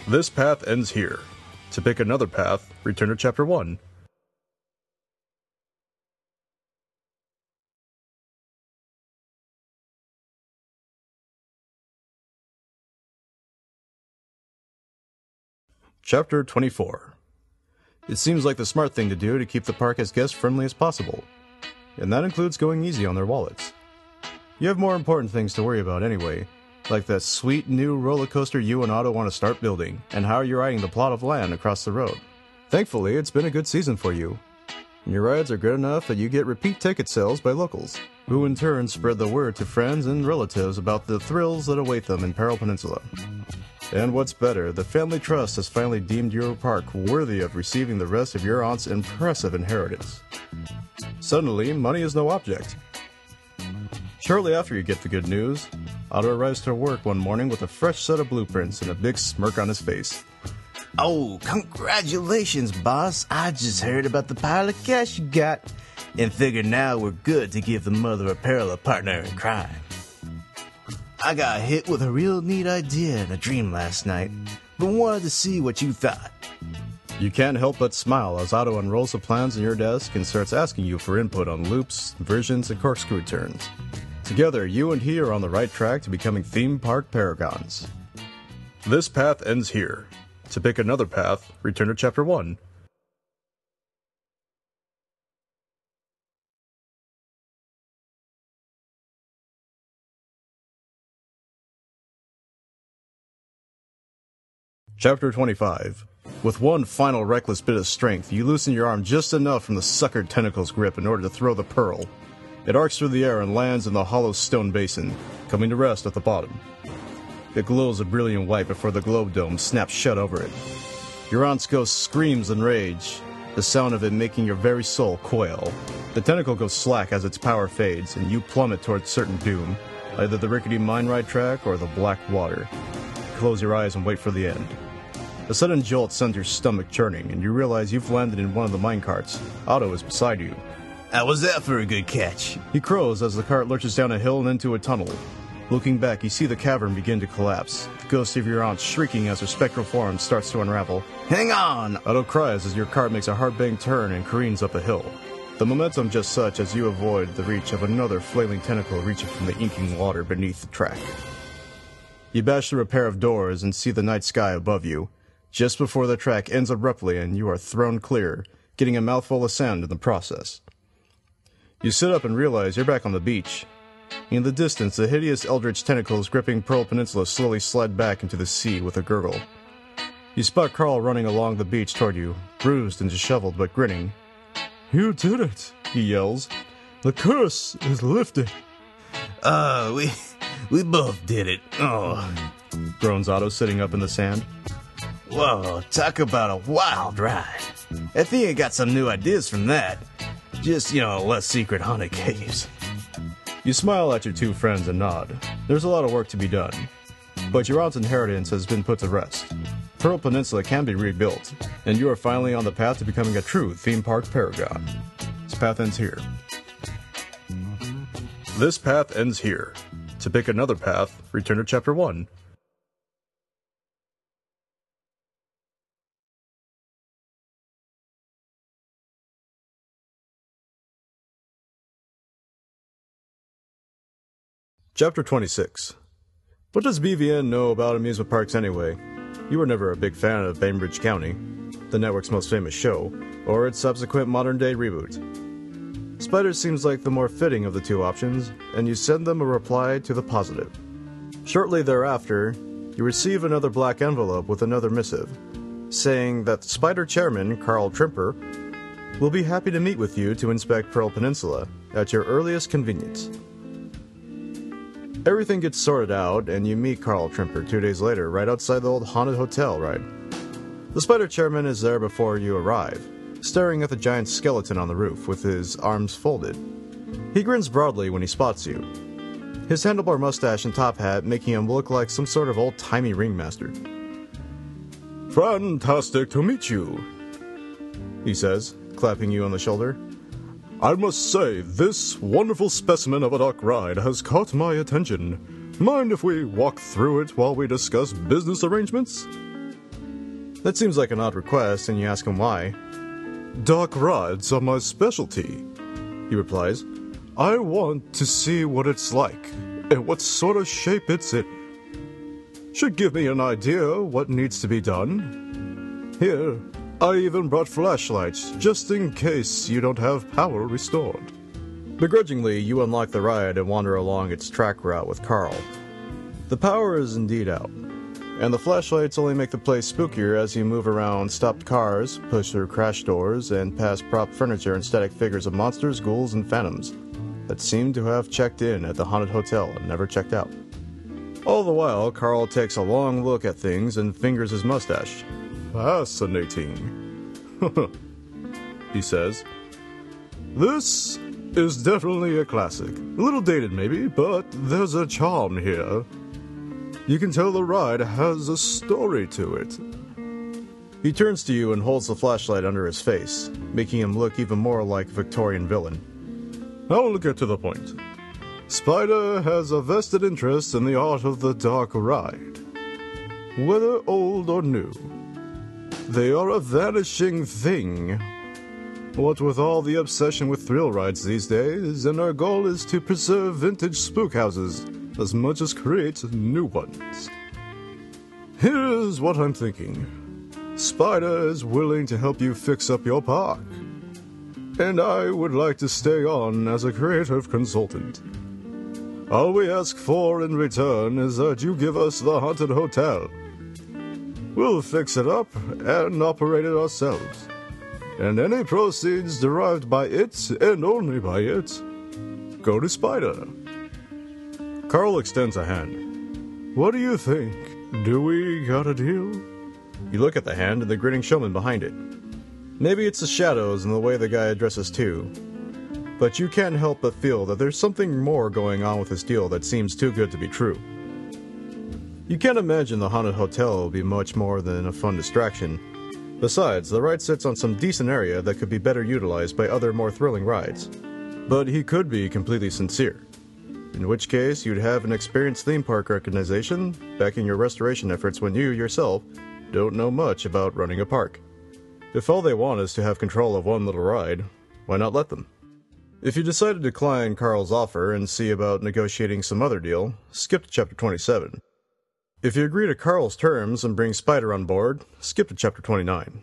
This path ends here. To pick another path, return to Chapter 1. Chapter 24 It seems like the smart thing to do to keep the park as guest friendly as possible, and that includes going easy on their wallets. You have more important things to worry about anyway, like that sweet new roller coaster you and Otto want to start building, and how you're riding the plot of land across the road. Thankfully, it's been a good season for you. And your rides are good enough that you get repeat ticket sales by locals, who in turn spread the word to friends and relatives about the thrills that await them in Peril Peninsula. And what's better, the family trust has finally deemed your park worthy of receiving the rest of your aunt's impressive inheritance. Suddenly, money is no object. Shortly after you get the good news, Otto arrives to work one morning with a fresh set of blueprints and a big smirk on his face. Oh, congratulations, boss. I just heard about the pile of cash you got and figured now we're good to give the mother of peril a partner in crime. I got hit with a real neat idea in a dream last night, but wanted to see what you thought. You can't help but smile as Otto unrolls the plans on your desk and starts asking you for input on loops, versions, and corkscrew turns. Together, you and he are on the right track to becoming theme park paragons. This path ends here. To pick another path, return to Chapter 1. Chapter 25. With one final reckless bit of strength, you loosen your arm just enough from the suckered tentacle's grip in order to throw the pearl. It arcs through the air and lands in the hollow stone basin, coming to rest at the bottom. It glows a brilliant white before the globe dome snaps shut over it. Your aunt's ghost screams in rage, the sound of it making your very soul coil. The tentacle goes slack as its power fades, and you plummet towards certain doom, either the rickety mine ride track or the black water. Close your eyes and wait for the end. A sudden jolt sends your stomach churning, and you realize you've landed in one of the mine carts. Otto is beside you. How was that for a good catch? He crows as the cart lurches down a hill and into a tunnel. Looking back, you see the cavern begin to collapse, the ghost of your aunt shrieking as her spectral form starts to unravel. Hang on! Otto cries as your cart makes a hard bang turn and careens up a hill. The momentum just such as you avoid the reach of another flailing tentacle reaching from the inking water beneath the track. You bash through a pair of doors and see the night sky above you, just before the track ends abruptly and you are thrown clear, getting a mouthful of sand in the process. You sit up and realize you're back on the beach. In the distance, the hideous eldritch tentacles gripping Peril Peninsula slowly slide back into the sea with a gurgle. You spot Carl running along the beach toward you, bruised and disheveled but grinning. You did it, he yells. The curse is lifted. Uh, we we both did it. Oh, groans Otto sitting up in the sand. whoa! Talk about a wild ride. I think I got some new ideas from that. Just you know, less secret haunted [LAUGHS] caves. You smile at your two friends and nod. There's a lot of work to be done. But your aunt's inheritance has been put to rest. Peril Peninsula can be rebuilt, and you are finally on the path to becoming a true theme park paragon. This path ends here. This path ends here. To pick another path, return to chapter 1. Chapter 26 What does BVN know about amusement parks anyway? You were never a big fan of Bainbridge County, the network's most famous show, or its subsequent modern day reboot. Spider seems like the more fitting of the two options, and you send them a reply to the positive. Shortly thereafter, you receive another black envelope with another missive, saying that Spider chairman Carl Trimper will be happy to meet with you to inspect Peril Peninsula at your earliest convenience. Everything gets sorted out, and you meet Carl Trimper two days later, right outside the old haunted hotel, right? The spider chairman is there before you arrive, staring at the giant skeleton on the roof with his arms folded. He grins broadly when he spots you, his handlebar mustache and top hat making him look like some sort of old timey ringmaster. Fantastic to meet you, he says, clapping you on the shoulder. I must say, this wonderful specimen of a dark ride has caught my attention. Mind if we walk through it while we discuss business arrangements? That seems like an odd request, and you ask him why. Dark rides are my specialty, he replies. I want to see what it's like and what sort of shape it's in. Should give me an idea what needs to be done. Here, I even brought flashlights just in case you don't have power restored. Begrudgingly, you unlock the ride and wander along its track route with Carl. The power is indeed out, and the flashlights only make the place spookier as you move around stopped cars, push through crash doors, and pass prop furniture and static figures of monsters, ghouls, and phantoms that seem to have checked in at the haunted hotel and never checked out. All the while, Carl takes a long look at things and fingers his mustache. Ah, Fascinating, [LAUGHS] he says. This is definitely a classic. A little dated, maybe, but there's a charm here. You can tell the ride has a story to it. He turns to you and holds the flashlight under his face, making him look even more like a Victorian villain. I'll get to the point. Spider has a vested interest in the art of the dark ride. Whether old or new, they are a vanishing thing. What with all the obsession with thrill rides these days, and our goal is to preserve vintage spook houses as much as create new ones. Here's what I'm thinking Spider is willing to help you fix up your park, and I would like to stay on as a creative consultant. All we ask for in return is that you give us the haunted hotel. We'll fix it up and operate it ourselves. And any proceeds derived by it, and only by it, go to Spider. Carl extends a hand. What do you think? Do we got a deal? You look at the hand and the grinning showman behind it. Maybe it's the shadows and the way the guy addresses too. But you can't help but feel that there's something more going on with this deal that seems too good to be true. You can't imagine the haunted hotel will be much more than a fun distraction. Besides, the ride sits on some decent area that could be better utilized by other more thrilling rides. But he could be completely sincere. in which case you'd have an experienced theme park organization backing your restoration efforts when you, yourself, don't know much about running a park. If all they want is to have control of one little ride, why not let them? If you decide to decline Carl's offer and see about negotiating some other deal, skip to chapter 27. If you agree to Carl's terms and bring Spider on board, skip to chapter 29.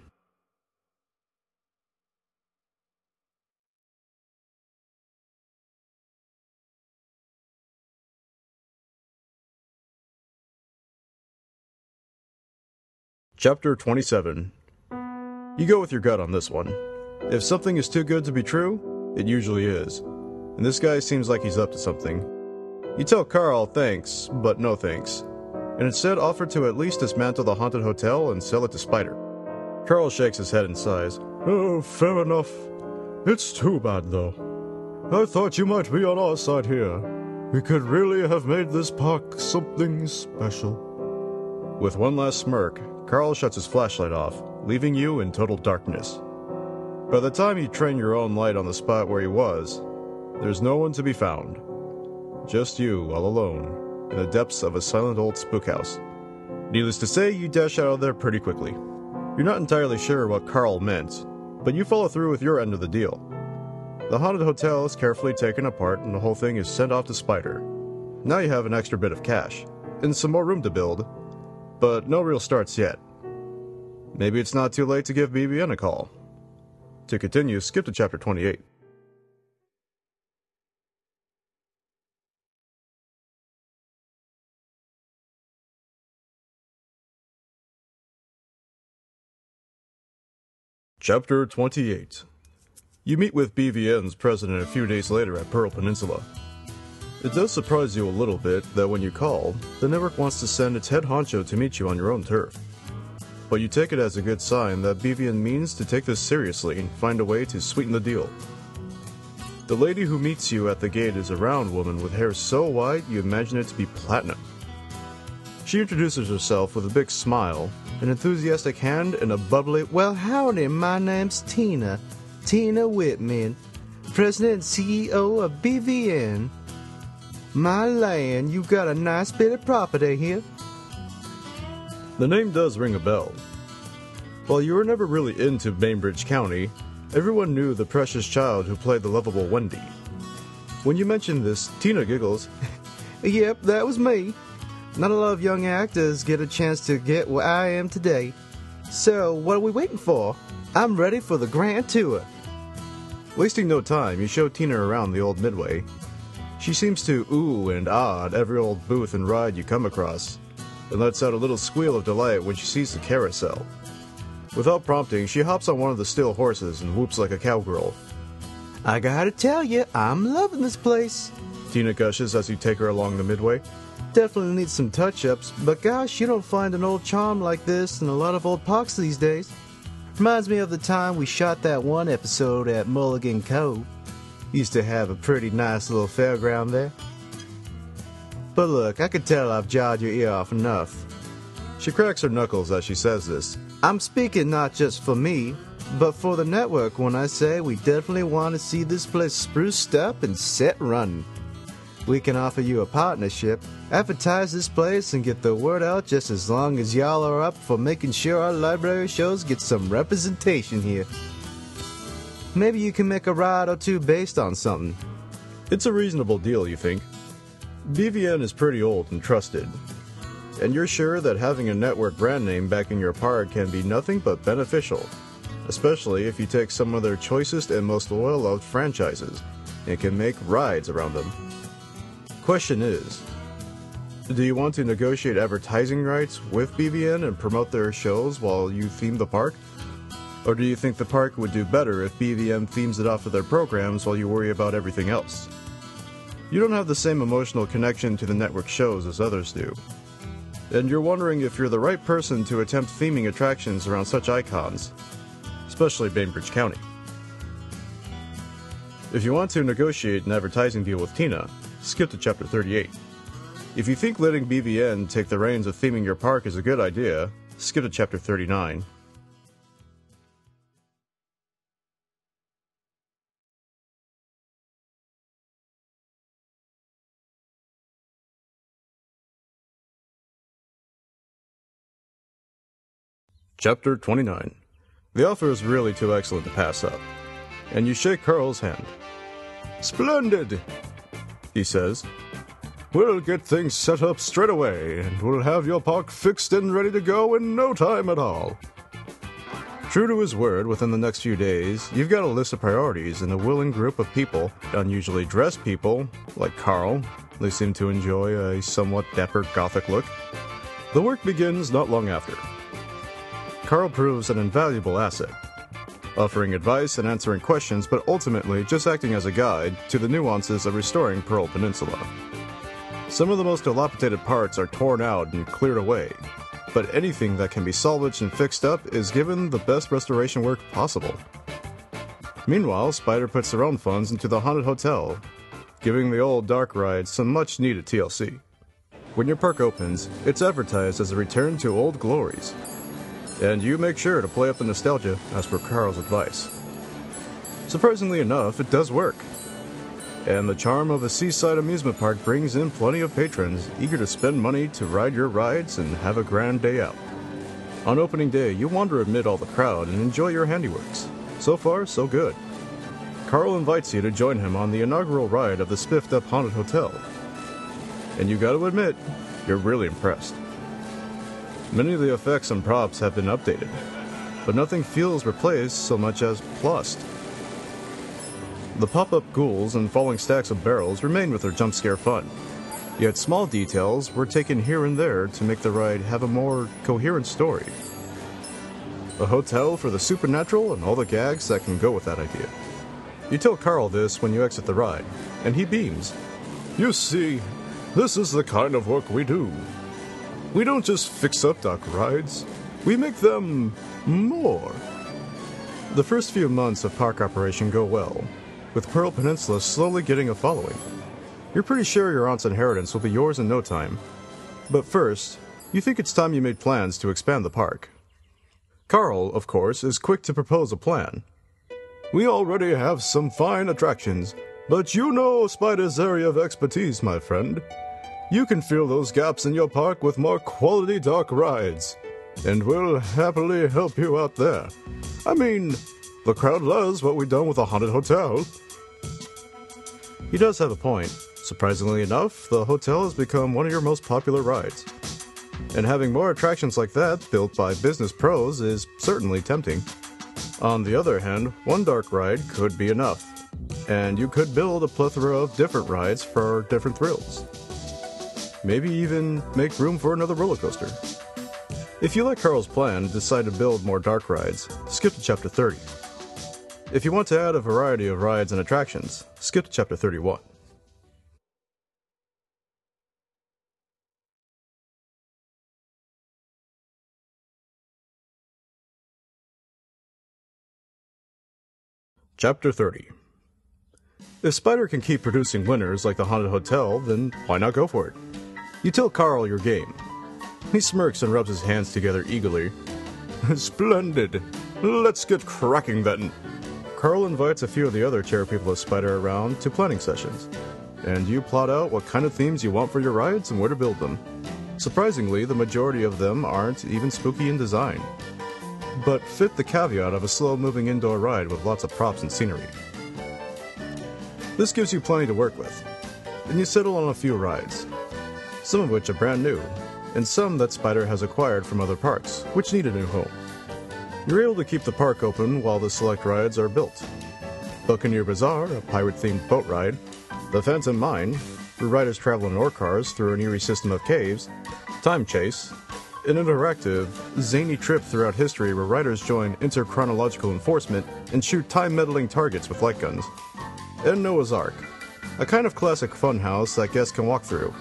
Chapter 27 You go with your gut on this one. If something is too good to be true, it usually is. And this guy seems like he's up to something. You tell Carl thanks, but no thanks, and instead offer to at least dismantle the haunted hotel and sell it to Spider. Carl shakes his head and sighs. Oh, fair enough. It's too bad, though. I thought you might be on our side here. We could really have made this park something special. With one last smirk, Carl shuts his flashlight off, leaving you in total darkness. By the time you train your own light on the spot where he was, there's no one to be found. Just you, all alone, in the depths of a silent old spook house. Needless to say, you dash out of there pretty quickly. You're not entirely sure what Carl meant, but you follow through with your end of the deal. The haunted hotel is carefully taken apart and the whole thing is sent off to Spider. Now you have an extra bit of cash, and some more room to build, but no real starts yet. Maybe it's not too late to give BVN a call. To continue, skip to chapter 28. Chapter 28 You meet with BVN's president a few days later at Peril Peninsula. It does surprise you a little bit that when you call, the network wants to send its head honcho to meet you on your own turf. But you take it as a good sign that BVN means to take this seriously and find a way to sweeten the deal. The lady who meets you at the gate is a round woman with hair so white you imagine it to be platinum. She introduces herself with a big smile, an enthusiastic hand, and a bubbly, Well, howdy, my name's Tina. Tina Whitman, President and CEO of BVN. My land, you got a nice bit of property here. The name does ring a bell. While you were never really into Bainbridge County, everyone knew the precious child who played the lovable Wendy. When you mention this, Tina giggles. [LAUGHS] Yep, that was me. Not a lot of young actors get a chance to get where I am today. So, what are we waiting for? I'm ready for the grand tour. Wasting no time, you show Tina around the old Midway. She seems to ooh and ah at every old booth and ride you come across, and lets out a little squeal of delight when she sees the carousel. Without prompting, she hops on one of the still horses and whoops like a cowgirl. I gotta tell you, I'm loving this place. Tina gushes as you take her along the Midway. Definitely needs some touch ups, but gosh, you don't find an old charm like this in a lot of old parks these days. Reminds me of the time we shot that one episode at Mulligan Cove. Used to have a pretty nice little fairground there. But look, I can tell I've jawed your ear off enough. She cracks her knuckles as she says this. I'm speaking not just for me, but for the network when I say we definitely want to see this place spruced up and set running. We can offer you a partnership, advertise this place, and get the word out just as long as y'all are up for making sure our library shows get some representation here. Maybe you can make a ride or two based on something. It's a reasonable deal, you think? BVN is pretty old and trusted. And you're sure that having a network brand name backing your park can be nothing but beneficial, especially if you take some of their choicest and most loyal loved franchises and can make rides around them. Question is Do you want to negotiate advertising rights with BVN and promote their shows while you theme the park? Or do you think the park would do better if BVN themes it off of their programs while you worry about everything else? You don't have the same emotional connection to the network shows as others do. And you're wondering if you're the right person to attempt theming attractions around such icons, especially Bainbridge County. If you want to negotiate an advertising deal with Tina, skip to chapter 38. If you think letting BVN take the reins of theming your park is a good idea, skip to chapter 39. Chapter 29. The offer is really too excellent to pass up. And you shake Carl's hand. Splendid! He says. We'll get things set up straight away, and we'll have your park fixed and ready to go in no time at all. True to his word, within the next few days, you've got a list of priorities and a willing group of people, unusually dressed people, like Carl. They seem to enjoy a somewhat dapper gothic look. The work begins not long after. Carl proves an invaluable asset, offering advice and answering questions, but ultimately just acting as a guide to the nuances of restoring Peril Peninsula. Some of the most dilapidated parts are torn out and cleared away, but anything that can be salvaged and fixed up is given the best restoration work possible. Meanwhile, Spider puts her own funds into the Haunted Hotel, giving the old dark ride some much needed TLC. When your park opens, it's advertised as a return to old glories. And you make sure to play up the nostalgia as per Carl's advice. Surprisingly enough, it does work. And the charm of a seaside amusement park brings in plenty of patrons eager to spend money to ride your rides and have a grand day out. On opening day, you wander amid all the crowd and enjoy your handiworks. So far, so good. Carl invites you to join him on the inaugural ride of the spiffed up Haunted Hotel. And you gotta admit, you're really impressed. Many of the effects and props have been updated, but nothing feels replaced so much as plussed. The pop up ghouls and falling stacks of barrels remain with their jump scare fun. Yet small details were taken here and there to make the ride have a more coherent story. A hotel for the supernatural and all the gags that can go with that idea. You tell Carl this when you exit the ride, and he beams. You see, this is the kind of work we do. We don't just fix up dark rides, we make them more. The first few months of park operation go well, with Peril Peninsula slowly getting a following. You're pretty sure your aunt's inheritance will be yours in no time. But first, you think it's time you made plans to expand the park. Carl, of course, is quick to propose a plan. We already have some fine attractions, but you know Spider's area of expertise, my friend. You can fill those gaps in your park with more quality dark rides, and we'll happily help you out there. I mean, the crowd loves what we've done with the Haunted Hotel. He does have a point. Surprisingly enough, the hotel has become one of your most popular rides. And having more attractions like that built by business pros is certainly tempting. On the other hand, one dark ride could be enough, and you could build a plethora of different rides for different thrills. Maybe even make room for another roller coaster. If you like Carl's plan and decide to build more dark rides, skip to chapter 30. If you want to add a variety of rides and attractions, skip to chapter 31. Chapter 30 If Spider can keep producing winners like the Haunted Hotel, then why not go for it? You tell Carl your game. He smirks and rubs his hands together eagerly. [LAUGHS] Splendid! Let's get cracking then! Carl invites a few of the other chair people of Spider around to planning sessions, and you plot out what kind of themes you want for your rides and where to build them. Surprisingly, the majority of them aren't even spooky in design, but fit the caveat of a slow moving indoor ride with lots of props and scenery. This gives you plenty to work with, and you settle on a few rides, some of which are brand new, and some that Spider has acquired from other parks, which need a new home. You're able to keep the park open while the select rides are built. Buccaneer Bazaar, a pirate themed boat ride, The Phantom Mine, where riders travel in ore cars through an eerie system of caves, Time Chase, an interactive, zany trip throughout history where riders join interchronological enforcement and shoot time meddling targets with light guns, and Noah's Ark, a kind of classic funhouse that guests can walk through.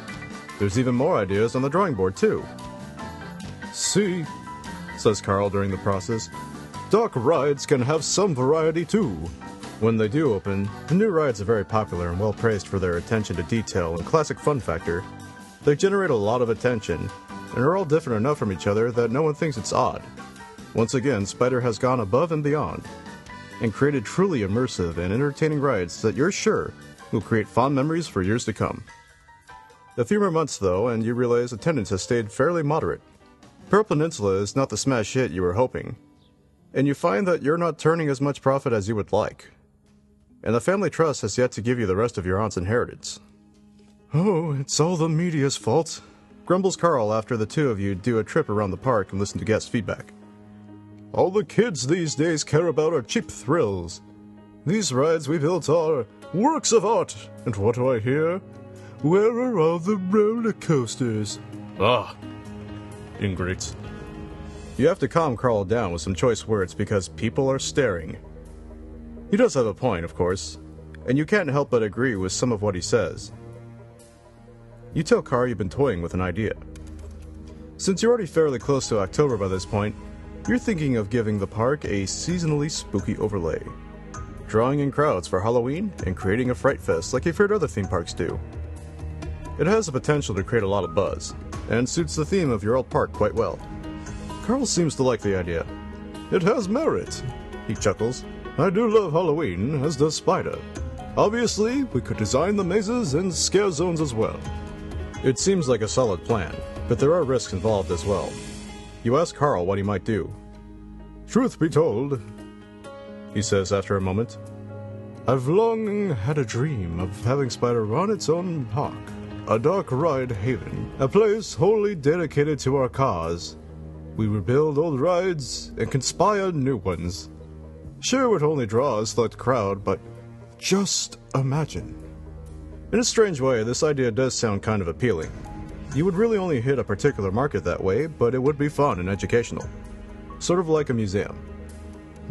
There's even more ideas on the drawing board, too. See, says Carl during the process, dark rides can have some variety too. When they do open, the new rides are very popular and well praised for their attention to detail and classic fun factor. They generate a lot of attention, and are all different enough from each other that no one thinks it's odd. Once again, Spider has gone above and beyond, and created truly immersive and entertaining rides that you're sure will create fond memories for years to come. A few more months, though, and you realize attendance has stayed fairly moderate. Peril Peninsula is not the smash hit you were hoping, and you find that you're not turning as much profit as you would like. And the family trust has yet to give you the rest of your aunt's inheritance. Oh, it's all the media's fault, grumbles Carl after the two of you do a trip around the park and listen to guest feedback. All the kids these days care about are cheap thrills. These rides we built are works of art, and what do I hear? Where are all the roller coasters? Ah, ingrates. You have to calm Carl down with some choice words because people are staring. He does have a point, of course, and you can't help but agree with some of what he says. You tell Carl you've been toying with an idea. Since you're already fairly close to October by this point, you're thinking of giving the park a seasonally spooky overlay. Drawing in crowds for Halloween and creating a fright fest like you've heard other theme parks do. It has the potential to create a lot of buzz, and suits the theme of your old park quite well. Carl seems to like the idea. It has merit, he chuckles. I do love Halloween, as does Spider. Obviously, we could design the mazes and scare zones as well. It seems like a solid plan, but there are risks involved as well. You ask Carl what he might do. Truth be told, he says after a moment, I've long had a dream of having Spider run its own park, a dark ride haven, a place wholly dedicated to our cause. We rebuild old rides and conspire new ones. Sure, it only draws a select crowd, but just imagine. In a strange way, this idea does sound kind of appealing. You would really only hit a particular market that way, but it would be fun and educational. Sort of like a museum.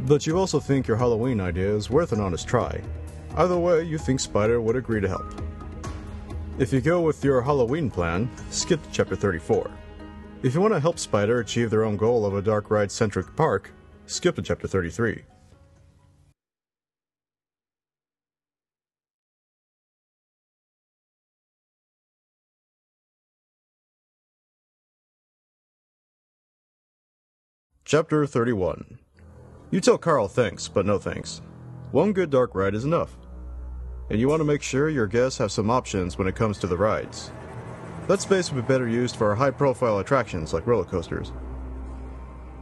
But you also think your Halloween idea is worth an honest try. Either way, you think Spider would agree to help. If you go with your Halloween plan, skip to chapter 34. If you want to help Spider achieve their own goal of a dark ride centric park, skip to chapter 33. Chapter 31 You tell Carl thanks, but no thanks. One good dark ride is enough. And you want to make sure your guests have some options when it comes to the rides. That space would be better used for high profile attractions like roller coasters.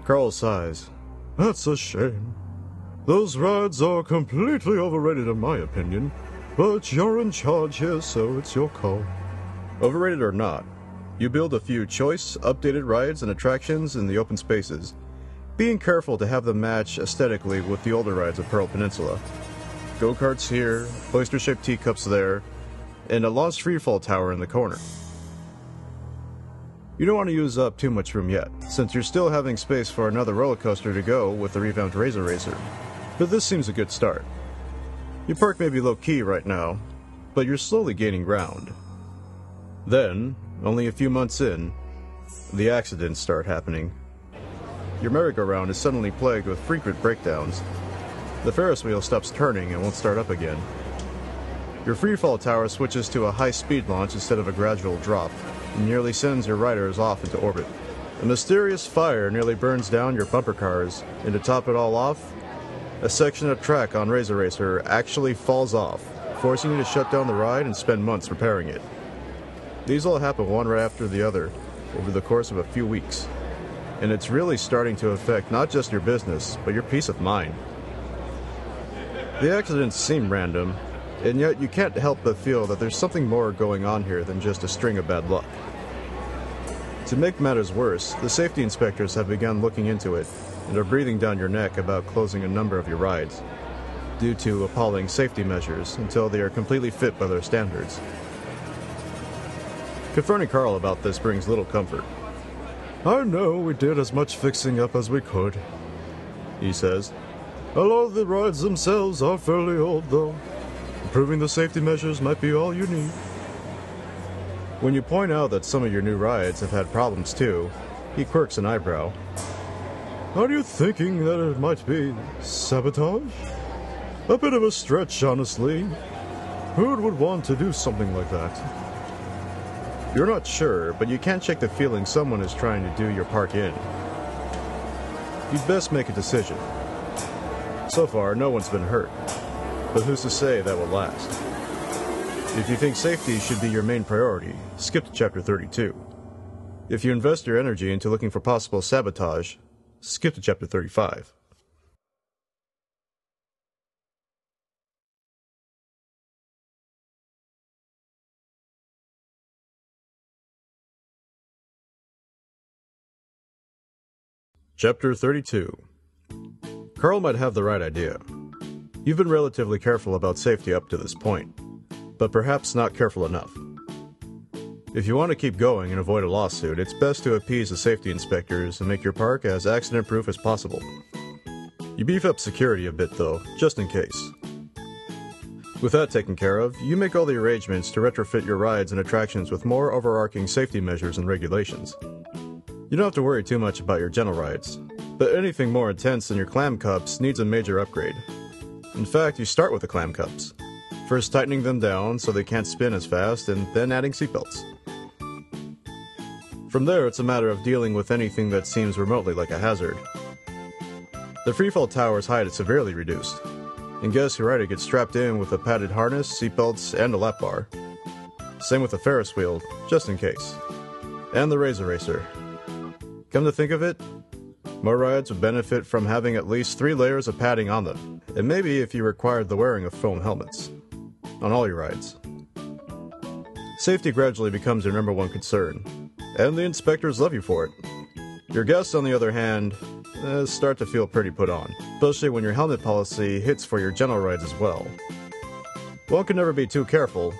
Carl sighs. That's a shame. Those rides are completely overrated in my opinion, but you're in charge here, so it's your call. Overrated or not, you build a few choice, updated rides and attractions in the open spaces, being careful to have them match aesthetically with the older rides of Peril Peninsula. Go karts here, oyster shaped teacups there, and a lost freefall tower in the corner. You don't want to use up too much room yet, since you're still having space for another roller coaster to go with the revamped Razor Racer. But this seems a good start. Your park may be low key right now, but you're slowly gaining ground. Then, only a few months in, the accidents start happening. Your merry-go-round is suddenly plagued with frequent breakdowns. The Ferris wheel stops turning and won't start up again. Your freefall tower switches to a high-speed launch instead of a gradual drop, and nearly sends your riders off into orbit. A mysterious fire nearly burns down your bumper cars, and to top it all off, a section of track on Razor Racer actually falls off, forcing you to shut down the ride and spend months repairing it. These all happen one right after the other over the course of a few weeks, and it's really starting to affect not just your business, but your peace of mind. The accidents seem random, and yet you can't help but feel that there's something more going on here than just a string of bad luck. To make matters worse, the safety inspectors have begun looking into it and are breathing down your neck about closing a number of your rides due to appalling safety measures until they are completely fit by their standards. Confronting Carl about this brings little comfort. I know we did as much fixing up as we could, he says. A lot of the rides themselves are fairly old, though. Improving the safety measures might be all you need. When you point out that some of your new rides have had problems too, he quirks an eyebrow. Are you thinking that it might be sabotage? A bit of a stretch, honestly. Who would want to do something like that? You're not sure, but you can't shake the feeling someone is trying to do your park in. You'd best make a decision. So far, no one's been hurt, but who's to say that will last? If you think safety should be your main priority, skip to chapter 32. If you invest your energy into looking for possible sabotage, skip to chapter 35. Chapter 32 Carl might have the right idea. You've been relatively careful about safety up to this point, but perhaps not careful enough. If you want to keep going and avoid a lawsuit, it's best to appease the safety inspectors and make your park as accident proof as possible. You beef up security a bit though, just in case. With that taken care of, you make all the arrangements to retrofit your rides and attractions with more overarching safety measures and regulations. You don't have to worry too much about your gentle rides, but anything more intense than your clam cups needs a major upgrade. In fact, you start with the clam cups, first tightening them down so they can't spin as fast, and then adding seatbelts. From there, it's a matter of dealing with anything that seems remotely like a hazard. The freefall tower's height is severely reduced, and guests who ride it get strapped in with a padded harness, seatbelts, and a lap bar. Same with the Ferris wheel, just in case. And the Razor Racer. Come to think of it, more rides would benefit from having at least three layers of padding on them, and maybe if you required the wearing of foam helmets. On all your rides. Safety gradually becomes your number one concern, and the inspectors love you for it. Your guests, on the other hand, uh, start to feel pretty put on, especially when your helmet policy hits for your gentle rides as well. One can never be too careful,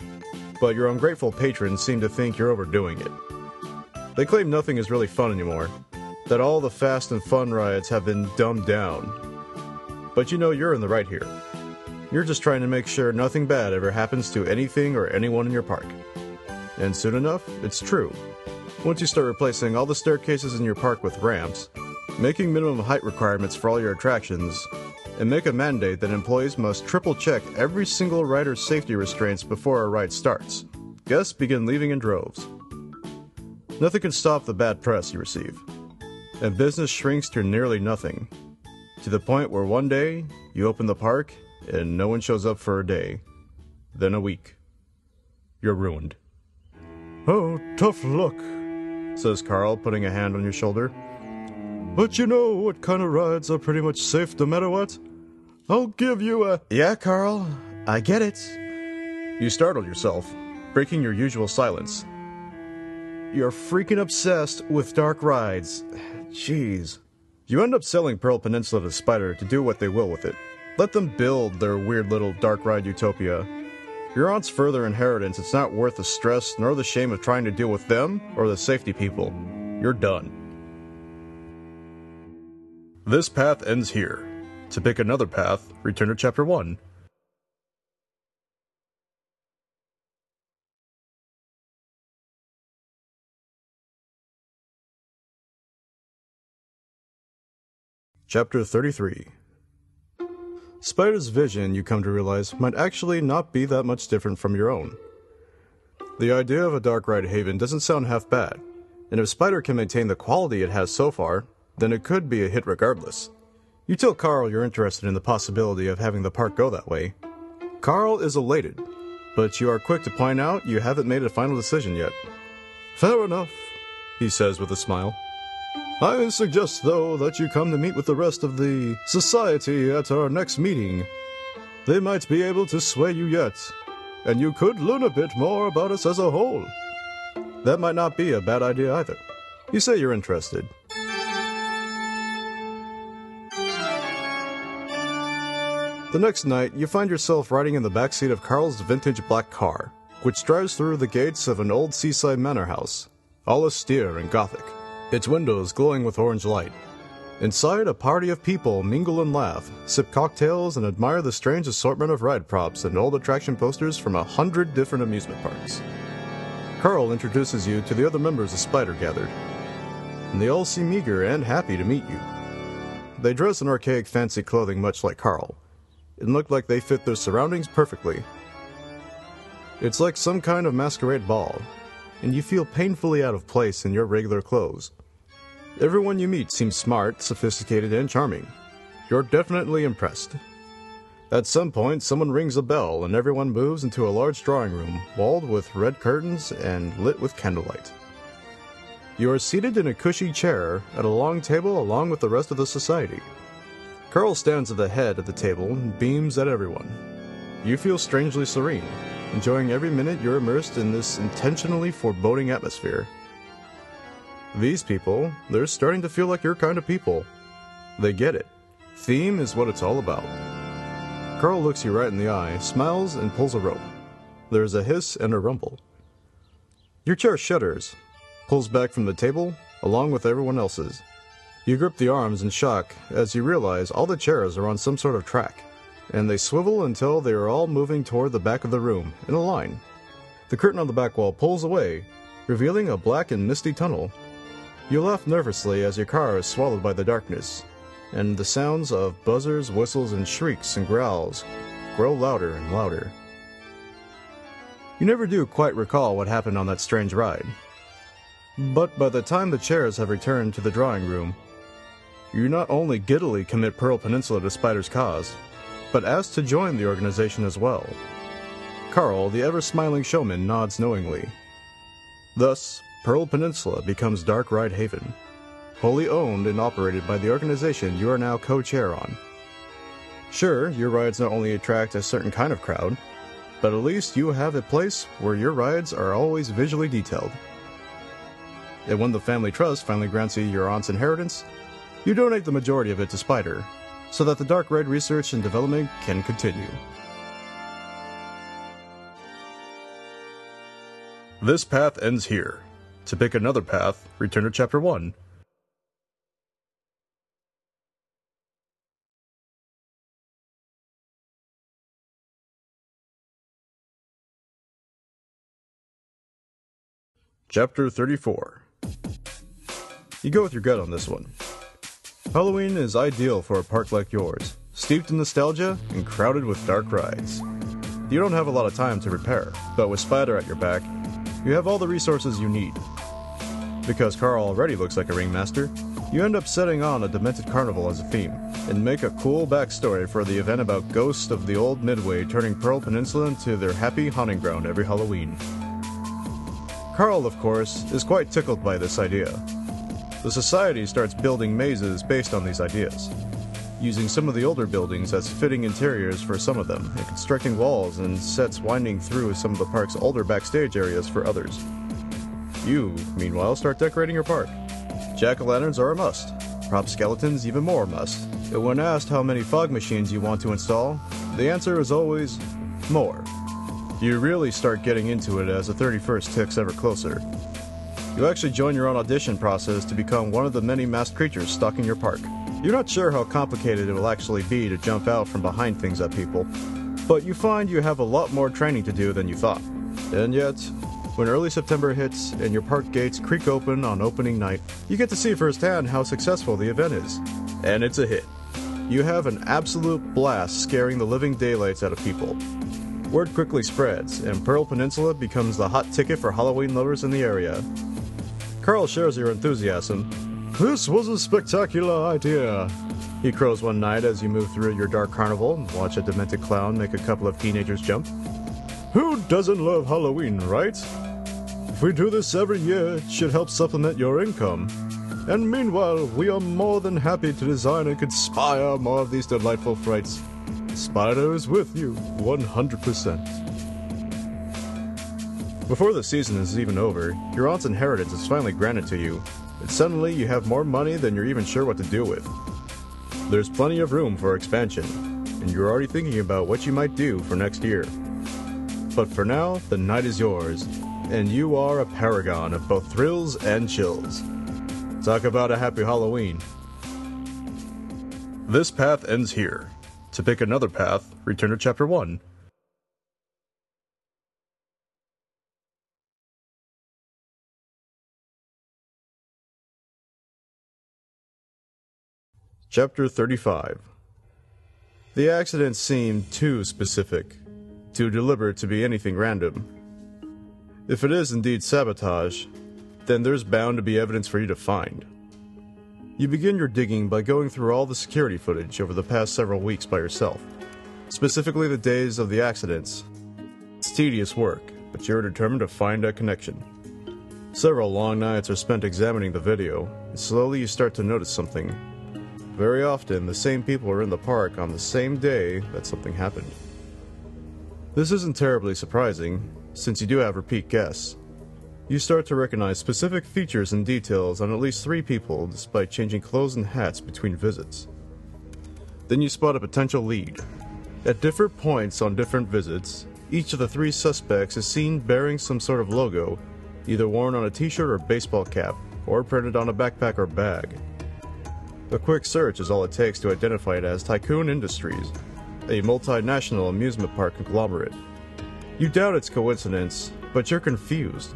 but your ungrateful patrons seem to think you're overdoing it. They claim nothing is really fun anymore, that all the fast and fun rides have been dumbed down. But you know you're in the right here. You're just trying to make sure nothing bad ever happens to anything or anyone in your park. And soon enough, it's true. Once you start replacing all the staircases in your park with ramps, making minimum height requirements for all your attractions, and make a mandate that employees must triple check every single rider's safety restraints before a ride starts, guests begin leaving in droves. Nothing can stop the bad press you receive, and business shrinks to nearly nothing, to the point where one day you open the park and no one shows up for a day, then a week. You're ruined. Oh, tough luck, says Carl, putting a hand on your shoulder. But you know what kind of rides are pretty much safe no matter what? I'll give you a. Yeah, Carl, I get it. You startled yourself, breaking your usual silence. You're freaking obsessed with dark rides. Jeez. You end up selling Peril Peninsula to Spider to do what they will with it. Let them build their weird little dark ride utopia. Your aunt's further inheritance, it's not worth the stress nor the shame of trying to deal with them or the safety people. You're done. This path ends here. To pick another path, return to chapter 1. Chapter 33 Spider's vision, you come to realize, might actually not be that much different from your own. The idea of a dark ride haven doesn't sound half bad, and if Spider can maintain the quality it has so far, then it could be a hit regardless. You tell Carl you're interested in the possibility of having the park go that way. Carl is elated, but you are quick to point out you haven't made a final decision yet. Fair enough, he says with a smile. I suggest, though, that you come to meet with the rest of the society at our next meeting. They might be able to sway you yet, and you could learn a bit more about us as a whole. That might not be a bad idea either. You say you're interested. The next night, you find yourself riding in the backseat of Carl's vintage black car, which drives through the gates of an old seaside manor house, all austere and gothic, its windows glowing with orange light. Inside, a party of people mingle and laugh, sip cocktails, and admire the strange assortment of ride props and old attraction posters from a hundred different amusement parks. Carl introduces you to the other members of Spider gathered, and they all seem eager and happy to meet you. They dress in archaic fancy clothing much like Carl, and look like they fit their surroundings perfectly. It's like some kind of masquerade ball, and you feel painfully out of place in your regular clothes. Everyone you meet seems smart, sophisticated, and charming. You're definitely impressed. At some point, someone rings a bell, and everyone moves into a large drawing room, walled with red curtains and lit with candlelight. You are seated in a cushy chair at a long table along with the rest of the society. Carl stands at the head of the table and beams at everyone. You feel strangely serene, enjoying every minute you're immersed in this intentionally foreboding atmosphere. These people, they're starting to feel like your kind of people. They get it. Theme is what it's all about. Carl looks you right in the eye, smiles, and pulls a rope. There's a hiss and a rumble. Your chair shudders, pulls back from the table, along with everyone else's. You grip the arms in shock as you realize all the chairs are on some sort of track, and they swivel until they are all moving toward the back of the room, in a line. The curtain on the back wall pulls away, revealing a black and misty tunnel. You laugh nervously as your car is swallowed by the darkness, and the sounds of buzzers, whistles, and shrieks and growls grow louder and louder. You never do quite recall what happened on that strange ride. But by the time the chairs have returned to the drawing room, you not only giddily commit Peril Peninsula to Spider's cause, but ask to join the organization as well. Carl, the ever smiling showman, nods knowingly. Thus, Peril Peninsula becomes Dark Ride Haven, wholly owned and operated by the organization you are now co chair on. Sure, your rides not only attract a certain kind of crowd, but at least you have a place where your rides are always visually detailed. And when the family trust finally grants you your aunt's inheritance, you donate the majority of it to Spider, so that the Dark Ride research and development can continue. This path ends here. To pick another path, return to Chapter 1. Chapter 34 You go with your gut on this one. Halloween is ideal for a park like yours, steeped in nostalgia and crowded with dark rides. You don't have a lot of time to repair, but with Spider at your back, you have all the resources you need. Because Carl already looks like a ringmaster, you end up setting on a demented carnival as a theme, and make a cool backstory for the event about ghosts of the old Midway turning Peril Peninsula into their happy haunting ground every Halloween. Carl, of course, is quite tickled by this idea. The society starts building mazes based on these ideas, using some of the older buildings as fitting interiors for some of them, and constructing walls and sets winding through some of the park's older backstage areas for others. You, meanwhile, start decorating your park. Jack o' lanterns are a must, prop skeletons even more a must. And when asked how many fog machines you want to install, the answer is always more. You really start getting into it as the 31st ticks ever closer. You actually join your own audition process to become one of the many masked creatures stalking your park. You're not sure how complicated it will actually be to jump out from behind things at people, but you find you have a lot more training to do than you thought. And yet, when early September hits and your park gates creak open on opening night, you get to see firsthand how successful the event is. And it's a hit. You have an absolute blast scaring the living daylights out of people. Word quickly spreads, and Peril Peninsula becomes the hot ticket for Halloween lovers in the area. Carl shares your enthusiasm. This was a spectacular idea. He crows one night as you move through your dark carnival and watch a demented clown make a couple of teenagers jump. Who doesn't love Halloween, right? If we do this every year, it should help supplement your income. And meanwhile, we are more than happy to design and conspire more of these delightful frights. Spider is with you 100%. Before the season is even over, your aunt's inheritance is finally granted to you, and suddenly you have more money than you're even sure what to do with. There's plenty of room for expansion, and you're already thinking about what you might do for next year. But for now, the night is yours, and you are a paragon of both thrills and chills. Talk about a happy Halloween. This path ends here. To pick another path, return to Chapter 1. Chapter 35 The accident seemed too specific, too deliberate to be anything random. If it is indeed sabotage, then there's bound to be evidence for you to find. You begin your digging by going through all the security footage over the past several weeks by yourself, specifically the days of the accidents. It's tedious work, but you're determined to find a connection. Several long nights are spent examining the video, and slowly you start to notice something. Very often, the same people are in the park on the same day that something happened. This isn't terribly surprising, since you do have repeat guests. You start to recognize specific features and details on at least three people despite changing clothes and hats between visits. Then you spot a potential lead. At different points on different visits, each of the three suspects is seen bearing some sort of logo, either worn on a t shirt or baseball cap, or printed on a backpack or bag. A quick search is all it takes to identify it as Tycoon Industries, a multinational amusement park conglomerate. You doubt it's coincidence, but you're confused.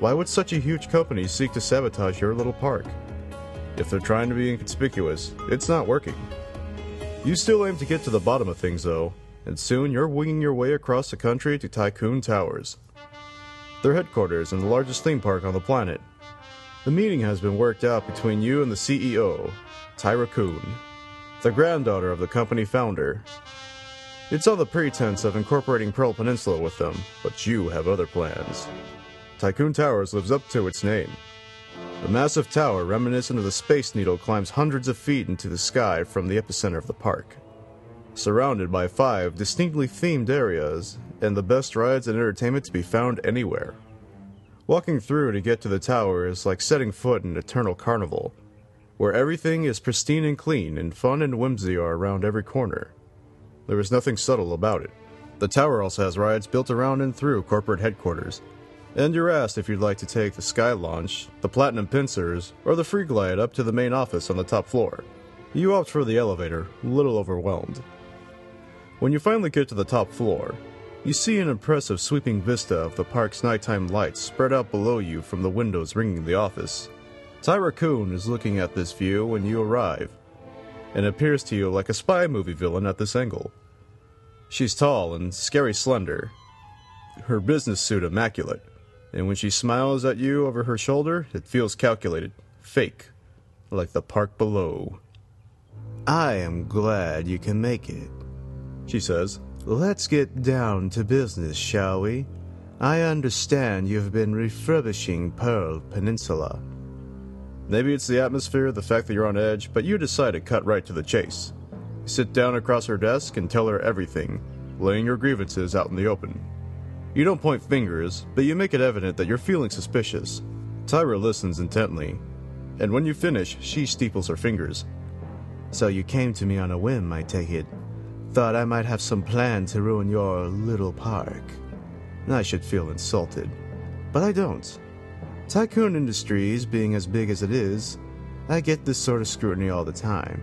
Why would such a huge company seek to sabotage your little park? If they're trying to be inconspicuous, it's not working. You still aim to get to the bottom of things, though, and soon you're winging your way across the country to Tycoon Towers. Their headquarters and the largest theme park on the planet. The meeting has been worked out between you and the CEO, Tyra Kuhn, the granddaughter of the company founder. It's all the pretense of incorporating Peril Peninsula with them, but you have other plans. Tycoon Towers lives up to its name. The massive tower, reminiscent of the Space Needle, climbs hundreds of feet into the sky from the epicenter of the park. Surrounded by five distinctly themed areas, and the best rides and entertainment to be found anywhere. Walking through to get to the tower is like setting foot in an eternal carnival, where everything is pristine and clean, and fun and whimsy are around every corner. There is nothing subtle about it. The tower also has rides built around and through corporate headquarters, and you're asked if you'd like to take the Sky Launch, the Platinum Pincers, or the Free Glide up to the main office on the top floor. You opt for the elevator, little overwhelmed. When you finally get to the top floor, you see an impressive sweeping vista of the park's nighttime lights spread out below you from the windows ringing the office. Tyra Coon is looking at this view when you arrive, and appears to you like a spy movie villain at this angle. She's tall and scary slender, her business suit immaculate, and when she smiles at you over her shoulder, it feels calculated, fake, like the park below. I am glad you can make it. She says, Let's get down to business, shall we? I understand you've been refurbishing Peril Peninsula. Maybe it's the atmosphere, the fact that you're on edge, but you decide to cut right to the chase. Sit down across her desk and tell her everything, laying your grievances out in the open. You don't point fingers, but you make it evident that you're feeling suspicious. Tyra listens intently, and when you finish, she steeples her fingers. So you came to me on a whim, I take it. Thought I might have some plan to ruin your little park. I should feel insulted. But I don't. Tycoon Industries being as big as it is, I get this sort of scrutiny all the time.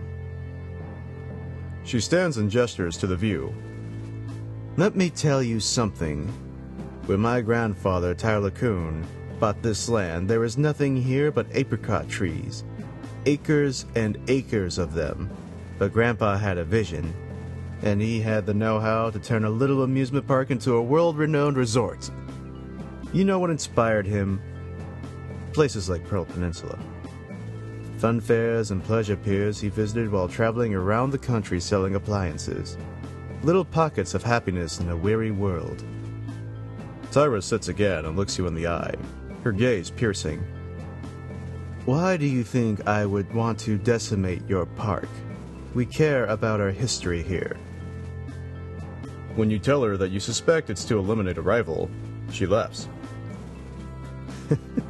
She stands and gestures to the view. Let me tell you something. When my grandfather, Tyler Kuhn, bought this land, there was nothing here but apricot trees. Acres and acres of them. But Grandpa had a vision, and he had the know how to turn a little amusement park into a world renowned resort. You know what inspired him? Places like Peril Peninsula. Fun fairs and pleasure piers he visited while traveling around the country selling appliances. Little pockets of happiness in a weary world. Tyra sits again and looks you in the eye, her gaze piercing. Why do you think I would want to decimate your park? We care about our history here. When you tell her that you suspect it's to eliminate a rival, she laughs. [LAUGHS]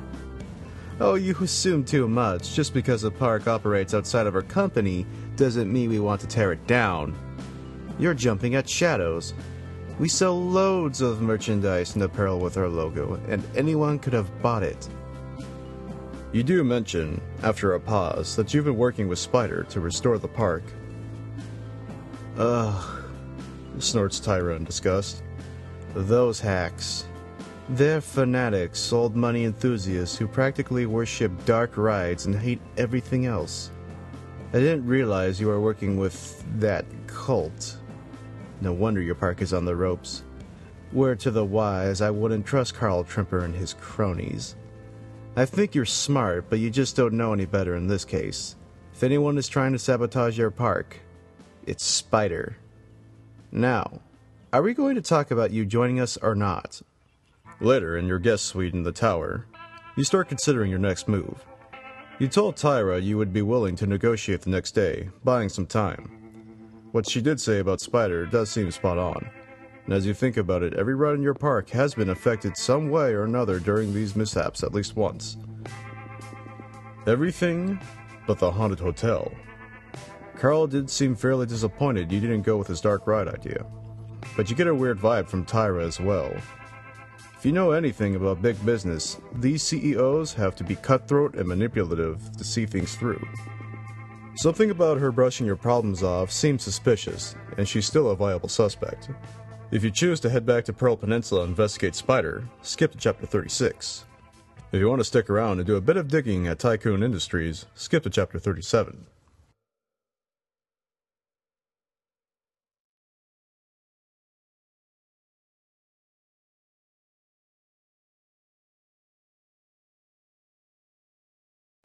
Oh, you assume too much. Just because a park operates outside of our company doesn't mean we want to tear it down. You're jumping at shadows. We sell loads of merchandise and apparel with our logo, and anyone could have bought it. You do mention, after a pause, that you've been working with Spider to restore the park. Ugh, Snorts Tyra in disgust. those hacks. They're fanatics, old money enthusiasts who practically worship dark rides and hate everything else. I didn't realize you were working with that cult. No wonder your park is on the ropes. Word to the wise, I wouldn't trust Carl Trimper and his cronies. I think you're smart, but you just don't know any better in this case. If anyone is trying to sabotage your park, it's Spider. Now, are we going to talk about you joining us or not? Later, in your guest suite in the tower, You start considering your next move. You told Tyra you would be willing to negotiate the next day, buying some time. What she did say about Spider does seem spot on. And as you think about it, every ride in your park has been affected some way or another during these mishaps at least once. Everything but the haunted hotel. Carl did seem fairly disappointed you didn't go with his dark ride idea. But you get a weird vibe from Tyra as well. If you know anything about big business, these CEOs have to be cutthroat and manipulative to see things through. Something about her brushing your problems off seems suspicious, and she's still a viable suspect. If you choose to head back to Peril Peninsula and investigate Spider, skip to chapter 36. If you want to stick around and do a bit of digging at Tycoon Industries, skip to chapter 37.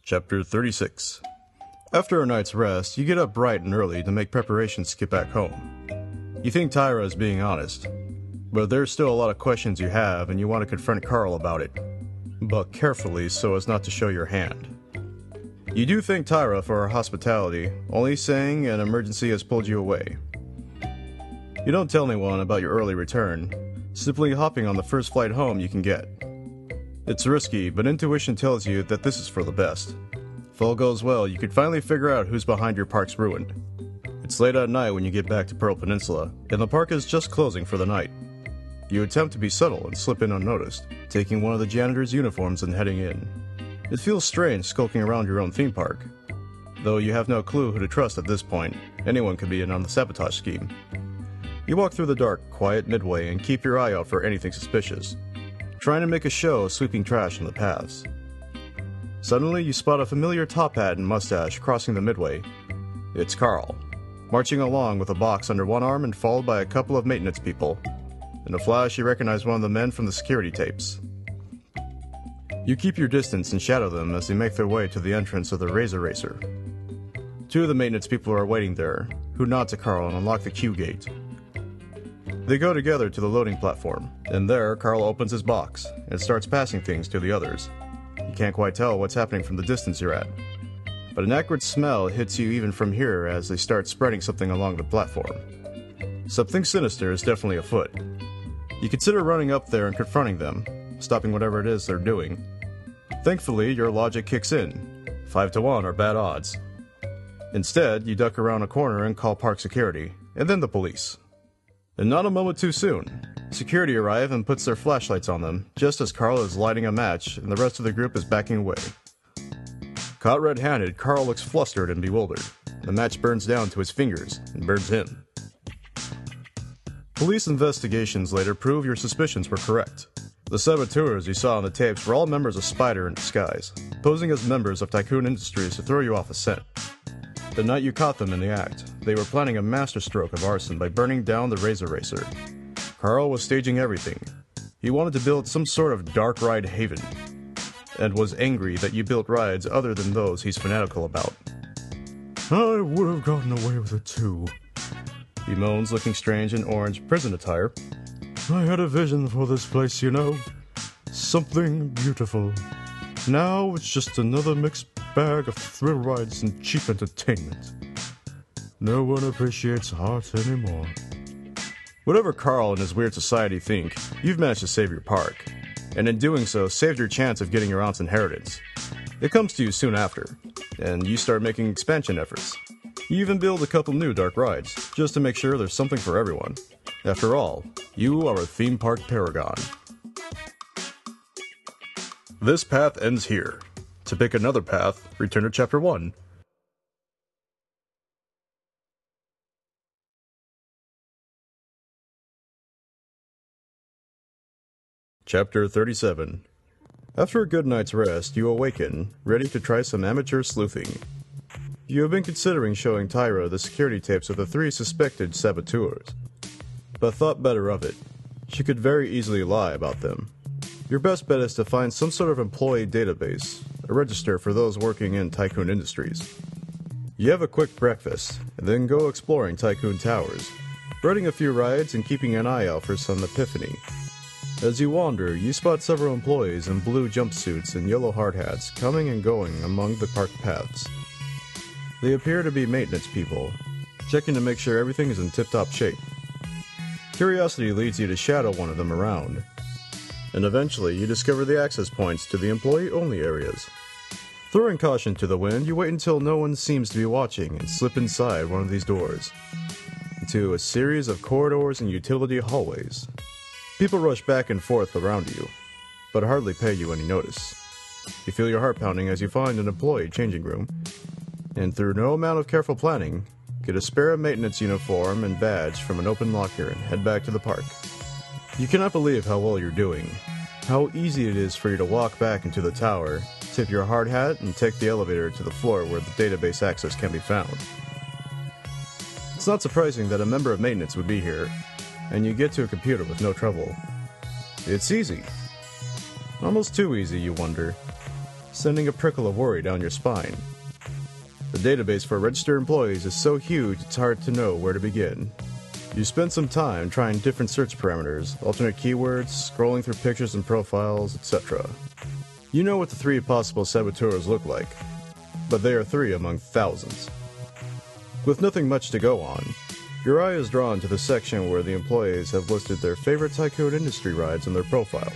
Chapter 36 After a night's rest, you get up bright and early to make preparations to get back home. You think Tyra is being honest, but there's still a lot of questions you have and you want to confront Carl about it, but carefully so as not to show your hand. You do thank Tyra for her hospitality, only saying an emergency has pulled you away. You don't tell anyone about your early return, simply hopping on the first flight home you can get. It's risky, but intuition tells you that this is for the best. If all goes well, you could finally figure out who's behind your park's ruin. It's late at night when you get back to Peril Peninsula, and the park is just closing for the night. You attempt to be subtle and slip in unnoticed, taking one of the janitor's uniforms and heading in. It feels strange skulking around your own theme park. Though you have no clue who to trust at this point, anyone could be in on the sabotage scheme. You walk through the dark, quiet midway and keep your eye out for anything suspicious, trying to make a show of sweeping trash in the paths. Suddenly, you spot a familiar top hat and mustache crossing the midway. It's Carl, marching along with a box under one arm and followed by a couple of maintenance people. In a flash, you recognize one of the men from the security tapes. You keep your distance and shadow them as they make their way to the entrance of the Razor Racer. Two of the maintenance people are waiting there, who nod to Carl and unlock the queue gate. They go together to the loading platform, and there, Carl opens his box and starts passing things to the others. You can't quite tell what's happening from the distance you're at, but an acrid smell hits you even from here as they start spreading something along the platform. Something sinister is definitely afoot. You consider running up there and confronting them, stopping whatever it is they're doing. Thankfully, your logic kicks in. Five to one are bad odds. Instead, you duck around a corner and call park security, and then the police. And not a moment too soon. Security arrive and puts their flashlights on them, just as Carl is lighting a match and the rest of the group is backing away. Caught red handed, Carl looks flustered and bewildered. The match burns down to his fingers and burns him. Police investigations later prove your suspicions were correct. The saboteurs you saw on the tapes were all members of Spider in disguise, posing as members of Tycoon Industries to throw you off a scent. The night you caught them in the act, they were planning a masterstroke of arson by burning down the Razor Racer. Carl was staging everything. He wanted to build some sort of dark ride haven, and was angry that you built rides other than those he's fanatical about. I would have gotten away with it too. He moans, looking strange in orange prison attire. I had a vision for this place, you know. Something beautiful. Now it's just another mixed bag of thrill rides and cheap entertainment. No one appreciates art anymore. Whatever Carl and his weird society think, you've managed to save your park. And in doing so, saved your chance of getting your aunt's inheritance. It comes to you soon after, and you start making expansion efforts. You even build a couple new dark rides, just to make sure there's something for everyone. After all, you are a theme park paragon. This path ends here. To pick another path, return to chapter 1. Chapter 37 After a good night's rest, you awaken, ready to try some amateur sleuthing. You have been considering showing Tyra the security tapes of the three suspected saboteurs, but thought better of it. She could very easily lie about them. Your best bet is to find some sort of employee database, register for those working in Tycoon Industries. You have a quick breakfast, then go exploring Tycoon Towers, riding a few rides and keeping an eye out for some epiphany. As you wander, you spot several employees in blue jumpsuits and yellow hard hats coming and going among the park paths. They appear to be maintenance people, checking to make sure everything is in tip top shape. Curiosity leads you to shadow one of them around, and eventually you discover the access points to the employee only areas. Throwing caution to the wind, you wait until no one seems to be watching and slip inside one of these doors into a series of corridors and utility hallways. People rush back and forth around you, but hardly pay you any notice. You feel your heart pounding as you find an employee changing room, and through no amount of careful planning, get a spare maintenance uniform and badge from an open locker and head back to the park. You cannot believe how well you're doing, how easy it is for you to walk back into the tower, tip your hard hat, and take the elevator to the floor where the database access can be found. It's not surprising that a member of maintenance would be here, and you get to a computer with no trouble. It's easy. Almost too easy, you wonder, sending a prickle of worry down your spine. The database for registered employees is so huge it's hard to know where to begin. You spend some time trying different search parameters, alternate keywords, scrolling through pictures and profiles, etc. You know what the three possible saboteurs look like, but they are three among thousands. With nothing much to go on, your eye is drawn to the section where the employees have listed their favorite Tycoon industry rides in their profile.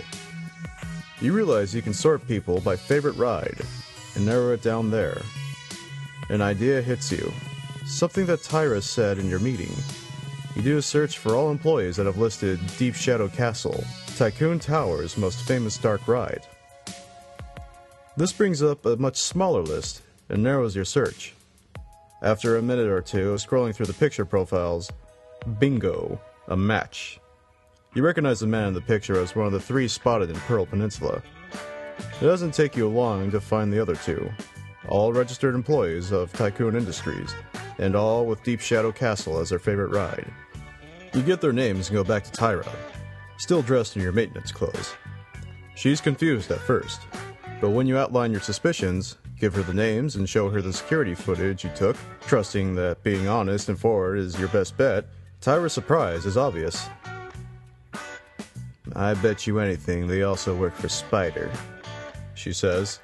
You realize you can sort people by favorite ride and narrow it down there. An idea hits you. Something that Tyra said in your meeting. You do a search for all employees that have listed Deep Shadow Castle, Tycoon Tower's most famous dark ride. This brings up a much smaller list and narrows your search. After a minute or two of scrolling through the picture profiles, bingo, a match. You recognize the man in the picture as one of the three spotted in Peril Peninsula. It doesn't take you long to find the other two, all registered employees of Tycoon Industries, and all with Deep Shadow Castle as their favorite ride. You get their names and go back to Tyra, still dressed in your maintenance clothes. She's confused at first, but when you outline your suspicions, give her the names, and show her the security footage you took, trusting that being honest and forward is your best bet, Tyra's surprise is obvious. I bet you anything they also work for Spider, she says,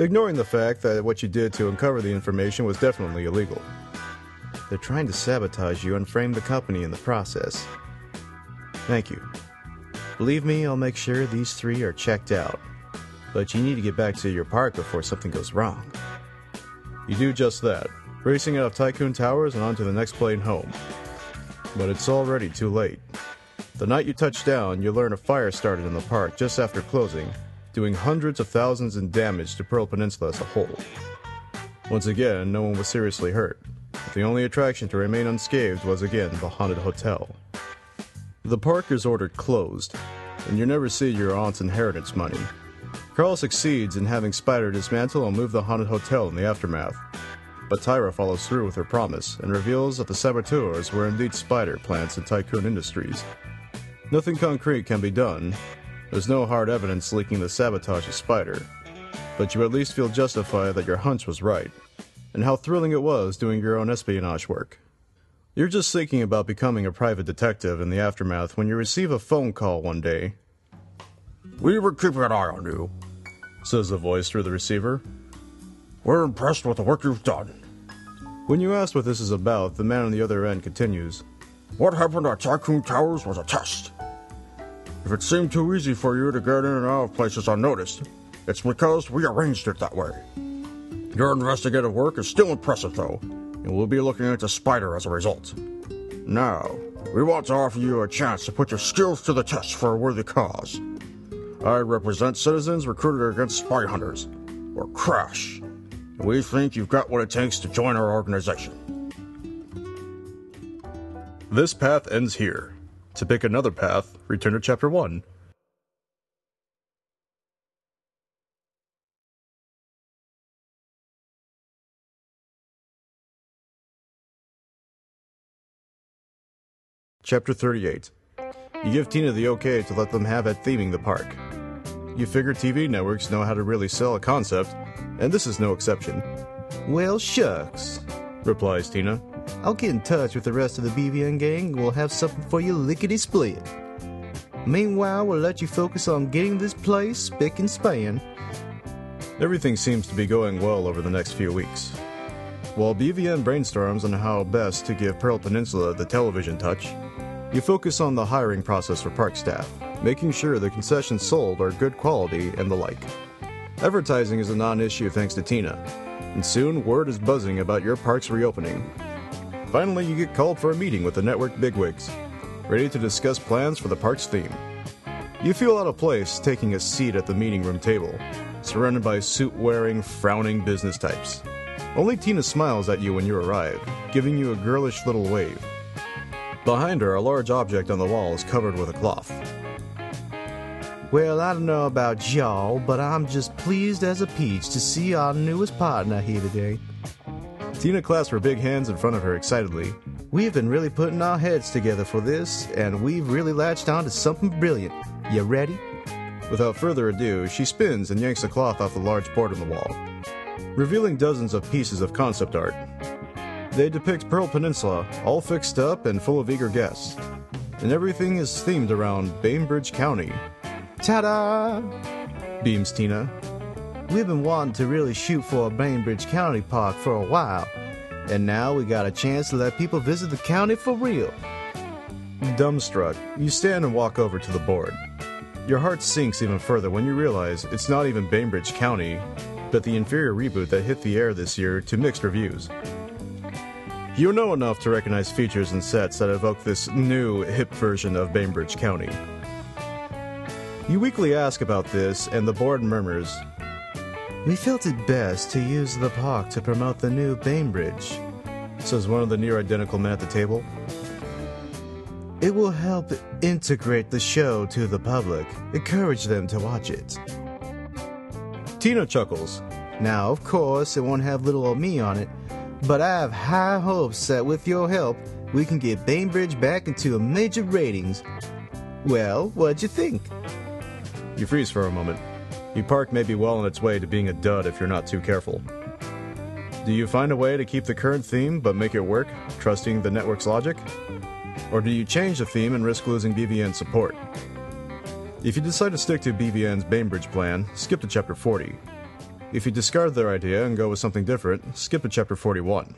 ignoring the fact that what you did to uncover the information was definitely illegal. They're trying to sabotage you and frame the company in the process. Thank you. Believe me, I'll make sure these three are checked out. But you need to get back to your park before something goes wrong. You do just that, racing out of Tycoon Towers and onto the next plane home. But it's already too late. The night you touch down, you learn a fire started in the park just after closing, doing hundreds of thousands in damage to Peril Peninsula as a whole. Once again, no one was seriously hurt. But the only attraction to remain unscathed was again the haunted hotel. The park is ordered closed, and you never see your aunt's inheritance money. Carl succeeds in having Spider dismantle and move the haunted hotel in the aftermath. But Tyra follows through with her promise and reveals that the saboteurs were indeed Spider plants in Tycoon Industries. Nothing concrete can be done. There's no hard evidence linking the sabotage to Spider. But you at least feel justified that your hunch was right, and how thrilling it was doing your own espionage work. You're just thinking about becoming a private detective in the aftermath when you receive a phone call one day. We were keeping an eye on you. Says the voice through the receiver. We're impressed with the work you've done. When you ask what this is about, the man on the other end continues. What happened at Tycoon Towers was a test. If it seemed too easy for you to get in and out of places unnoticed, it's because we arranged it that way. Your investigative work is still impressive, though, and we'll be looking into Spider as a result. Now, we want to offer you a chance to put your skills to the test for a worthy cause. I represent citizens recruited against spy hunters, or Crash, and we think you've got what it takes to join our organization. This path ends here. To pick another path, return to Chapter 1. Chapter 38. You give Tina the okay to let them have at theming the park. You figure TV networks know how to really sell a concept, and this is no exception. Well, shucks, replies Tina. I'll get in touch with the rest of the BVN gang we'll have something for you lickety split. Meanwhile, we'll let you focus on getting this place spick and span. Everything seems to be going well over the next few weeks. While BVN brainstorms on how best to give Peril Peninsula the television touch, you focus on the hiring process for park staff, making sure the concessions sold are good quality and the like. Advertising is a non issue thanks to Tina, and soon word is buzzing about your park's reopening. Finally, you get called for a meeting with the network bigwigs, ready to discuss plans for the park's theme. You feel out of place taking a seat at the meeting room table, surrounded by suit wearing, frowning business types. Only Tina smiles at you when you arrive, giving you a girlish little wave. Behind her, a large object on the wall is covered with a cloth. Well, I don't know about y'all, but I'm just pleased as a peach to see our newest partner here today. Tina clasps her big hands in front of her excitedly. We've been really putting our heads together for this, and we've really latched on to something brilliant. You ready? Without further ado, she spins and yanks the cloth off the large board on the wall, revealing dozens of pieces of concept art. They depict Peril Peninsula, all fixed up and full of eager guests. And everything is themed around Bainbridge County. Ta da! Beams Tina. We've been wanting to really shoot for a Bainbridge County park for a while, and now we got a chance to let people visit the county for real. Dumbstruck, you stand and walk over to the board. Your heart sinks even further when you realize it's not even Bainbridge County, but the inferior reboot that hit the air this year to mixed reviews. You know enough to recognize features and sets that evoke this new, hip version of Bainbridge County. You weakly ask about this, and the board murmurs, We felt it best to use the park to promote the new Bainbridge. says one of the near identical men at the table. It will help integrate the show to the public, encourage them to watch it. Tina chuckles. Now, of course, it won't have little old me on it, but I have high hopes that with your help, we can get Bainbridge back into major ratings. Well, what'd you think? You freeze for a moment. Your park may be well on its way to being a dud if you're not too careful. Do you find a way to keep the current theme but make it work, trusting the network's logic? Or do you change the theme and risk losing BVN support? If you decide to stick to BVN's Bainbridge plan, skip to chapter 40. If you discard their idea and go with something different, skip to chapter 41.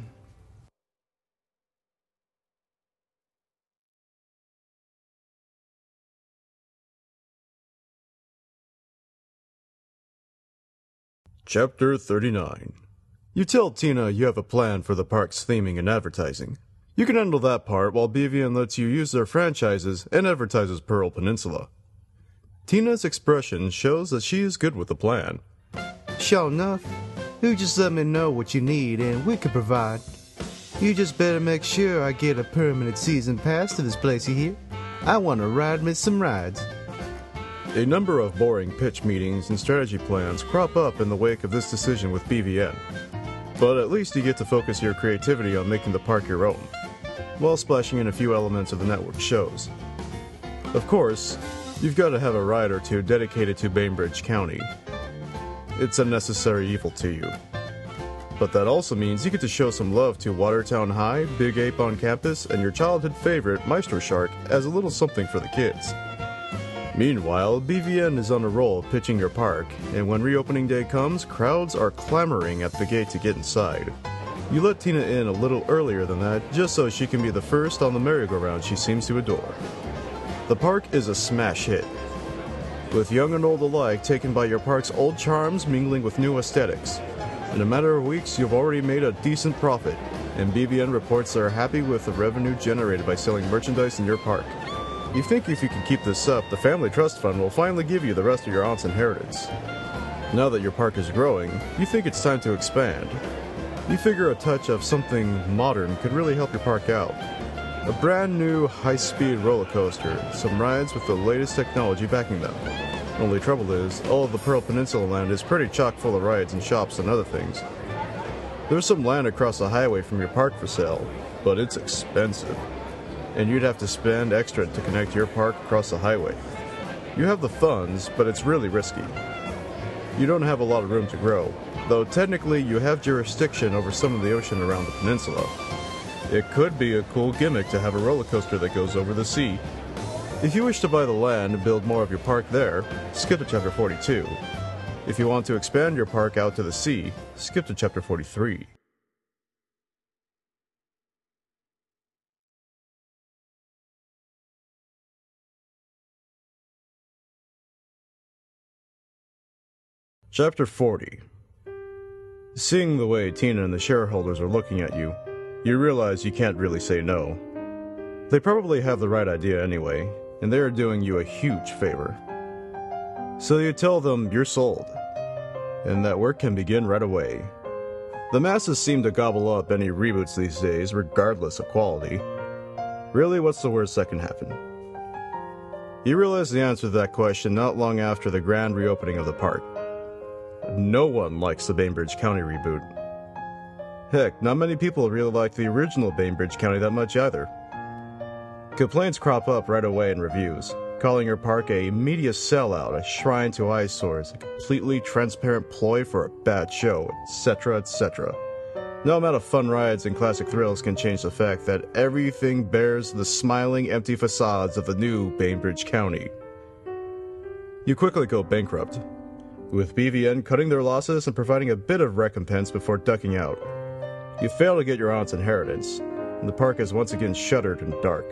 Chapter 39 You tell Tina you have a plan for the park's theming and advertising. You can handle that part while BVN lets you use their franchises and advertises Peril Peninsula. Tina's expression shows that she is good with the plan. Sure enough, you just let me know what you need and we can provide. You just better make sure I get a permanent season pass to this place you hear. I want to ride me some rides. A number of boring pitch meetings and strategy plans crop up in the wake of this decision with BVN. But at least you get to focus your creativity on making the park your own, while splashing in a few elements of the network shows. Of course, you've got to have a ride or two dedicated to Bainbridge County. It's a necessary evil to you. But that also means you get to show some love to Watertown High, Big Ape on campus, and your childhood favorite, Maestro Shark, as a little something for the kids. Meanwhile, BVN is on a roll pitching your park, and when reopening day comes, crowds are clamoring at the gate to get inside. You let Tina in a little earlier than that, just so she can be the first on the merry-go-round she seems to adore. The park is a smash hit, with young and old alike taken by your park's old charms mingling with new aesthetics. In a matter of weeks, you've already made a decent profit, and BVN reports they're happy with the revenue generated by selling merchandise in your park. You think if you can keep this up, the Family Trust Fund will finally give you the rest of your aunt's inheritance. Now that your park is growing, you think it's time to expand. You figure a touch of something modern could really help your park out. A brand new high speed roller coaster, some rides with the latest technology backing them. Only trouble is, all of the Peril Peninsula land is pretty chock full of rides and shops and other things. There's some land across the highway from your park for sale, but it's expensive. And you'd have to spend extra to connect your park across the highway. You have the funds, but it's really risky. You don't have a lot of room to grow, though technically you have jurisdiction over some of the ocean around the peninsula. It could be a cool gimmick to have a roller coaster that goes over the sea. If you wish to buy the land and build more of your park there, skip to chapter 42. If you want to expand your park out to the sea, skip to chapter 43. Chapter 40 Seeing the way Tina and the shareholders are looking at you, you realize you can't really say no. They probably have the right idea anyway, and they are doing you a huge favor. So you tell them you're sold, and that work can begin right away. The masses seem to gobble up any reboots these days, regardless of quality. Really, what's the worst that can happen? You realize the answer to that question not long after the grand reopening of the park. No one likes the Bainbridge County reboot. Heck, not many people really like the original Bainbridge County that much either. Complaints crop up right away in reviews, calling your park a media sellout, a shrine to eyesores, a completely transparent ploy for a bad show, etc., etc. No amount of fun rides and classic thrills can change the fact that everything bears the smiling, empty facades of the new Bainbridge County. You quickly go bankrupt, with BVN cutting their losses and providing a bit of recompense before ducking out. You fail to get your aunt's inheritance, and the park is once again shuttered and dark.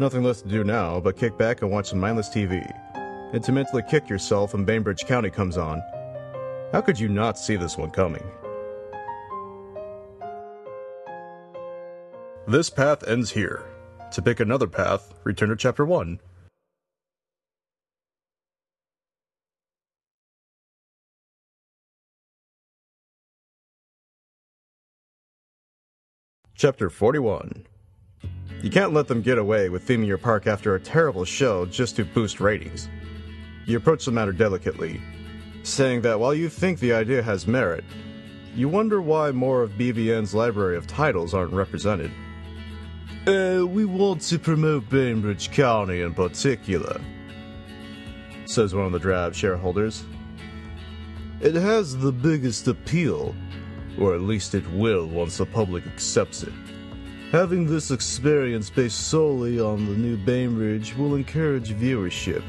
Nothing left to do now but kick back and watch some mindless TV, and to mentally kick yourself when Bainbridge County comes on. How could you not see this one coming? This path ends here. To pick another path, return to Chapter 1. Chapter 41 You can't let them get away with theming your park after a terrible show just to boost ratings. You approach the matter delicately, saying that while you think the idea has merit, you wonder why more of BVN's library of titles aren't represented. Uh, we want to promote Bainbridge County in particular, says one of the drab shareholders. It has the biggest appeal, or at least it will once the public accepts it. Having this experience based solely on the new Bainbridge will encourage viewership.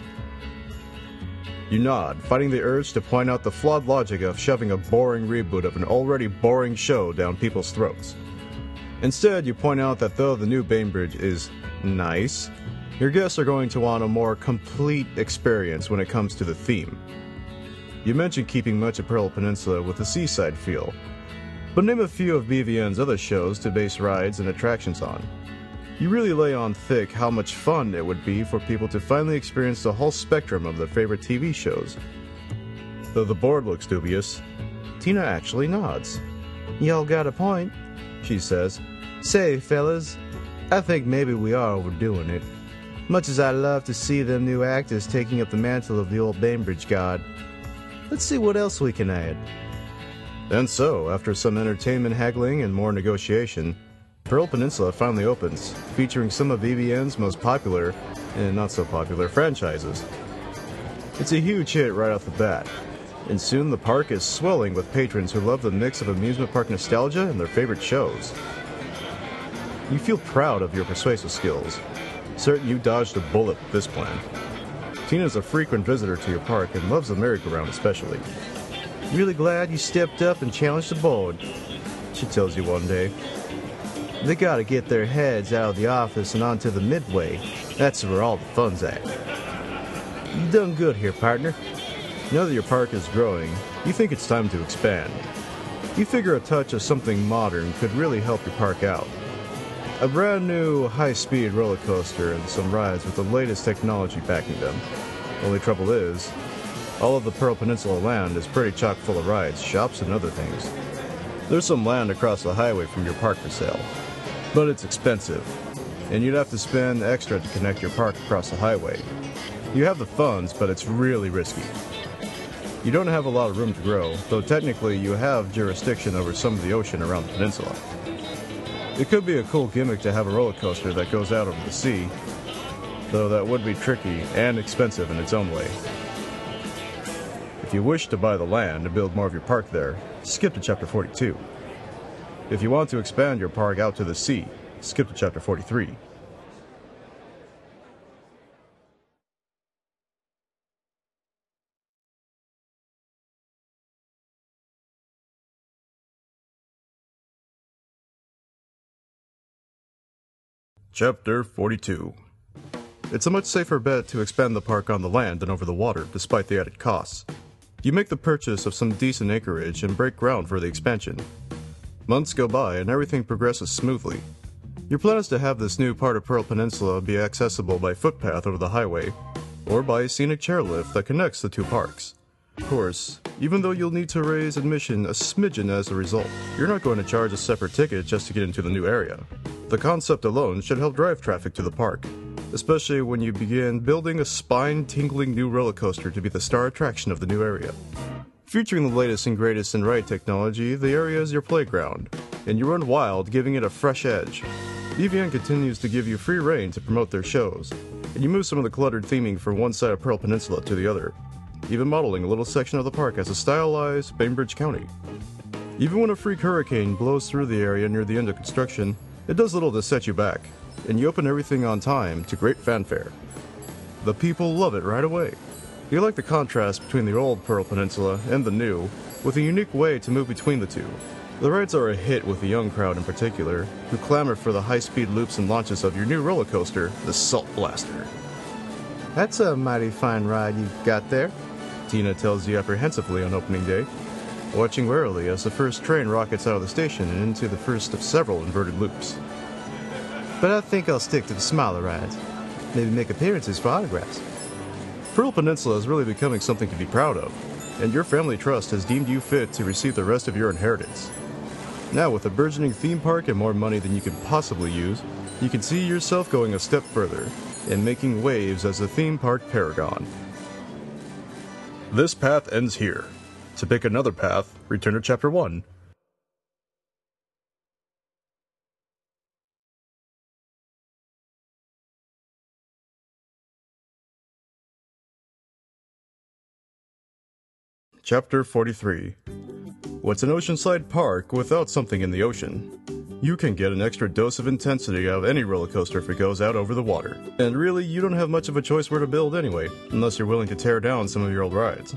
You nod, fighting the urge to point out the flawed logic of shoving a boring reboot of an already boring show down people's throats. Instead, you point out that though the new Bainbridge is nice, your guests are going to want a more complete experience when it comes to the theme. You mentioned keeping much of Peril Peninsula with a seaside feel, but name a few of BVN's other shows to base rides and attractions on. You really lay on thick how much fun it would be for people to finally experience the whole spectrum of their favorite TV shows. Though the board looks dubious, Tina actually nods. Y'all got a point, she says. Say, fellas, I think maybe we are overdoing it. Much as I love to see them new actors taking up the mantle of the old Bainbridge god, let's see what else we can add. And so, after some entertainment haggling and more negotiation, Peril Peninsula finally opens, featuring some of BVN's most popular and not so popular franchises. It's a huge hit right off the bat, and soon the park is swelling with patrons who love the mix of amusement park nostalgia and their favorite shows. You feel proud of your persuasive skills, certain you dodged a bullet with this plan. Tina's a frequent visitor to your park and loves the merry-go-round especially. Really glad you stepped up and challenged the board, she tells you one day. They gotta get their heads out of the office and onto the midway. That's where all the fun's at. You done good here, partner. Now that your park is growing, you think it's time to expand. You figure a touch of something modern could really help your park out. A brand new high speed roller coaster and some rides with the latest technology backing them. Only trouble is, all of the Peril Peninsula land is pretty chock full of rides, shops, and other things. There's some land across the highway from your park for sale, but it's expensive, and you'd have to spend extra to connect your park across the highway. You have the funds, but it's really risky. You don't have a lot of room to grow, though technically you have jurisdiction over some of the ocean around the peninsula. It could be a cool gimmick to have a roller coaster that goes out over the sea, though that would be tricky and expensive in its own way. If you wish to buy the land and build more of your park there, skip to chapter 42. If you want to expand your park out to the sea, skip to chapter 43. Chapter 42 It's a much safer bet to expand the park on the land than over the water, despite the added costs. You make the purchase of some decent acreage and break ground for the expansion. Months go by and everything progresses smoothly. Your plan is to have this new part of Peril Peninsula be accessible by footpath over the highway, or by a scenic chairlift that connects the two parks. Of course, even though you'll need to raise admission a smidgen as a result, you're not going to charge a separate ticket just to get into the new area. The concept alone should help drive traffic to the park, especially when you begin building a spine tingling new roller coaster to be the star attraction of the new area. Featuring the latest and greatest in ride technology, the area is your playground, and you run wild, giving it a fresh edge. BVN continues to give you free reign to promote their shows, and you move some of the cluttered theming from one side of Peril Peninsula to the other, even modeling a little section of the park as a stylized Bainbridge County. Even when a freak hurricane blows through the area near the end of construction, it does little to set you back, and you open everything on time to great fanfare. The people love it right away. You like the contrast between the old Peril Peninsula and the new, with a unique way to move between the two. The rides are a hit with the young crowd in particular, who clamor for the high speed loops and launches of your new roller coaster, the Salt Blaster. That's a mighty fine ride you've got there, Tina tells you apprehensively on opening day, watching warily as the first train rockets out of the station and into the first of several inverted loops. But I think I'll stick to the smaller rides. Maybe make appearances for autographs. Peril Peninsula is really becoming something to be proud of, and your family trust has deemed you fit to receive the rest of your inheritance. Now, with a burgeoning theme park and more money than you can possibly use, you can see yourself going a step further and making waves as a theme park paragon. This path ends here. To pick another path, return to Chapter 1. Chapter 43 What's an oceanside park without something in the ocean? You can get an extra dose of intensity out of any roller coaster if it goes out over the water. And really, you don't have much of a choice where to build anyway, unless you're willing to tear down some of your old rides.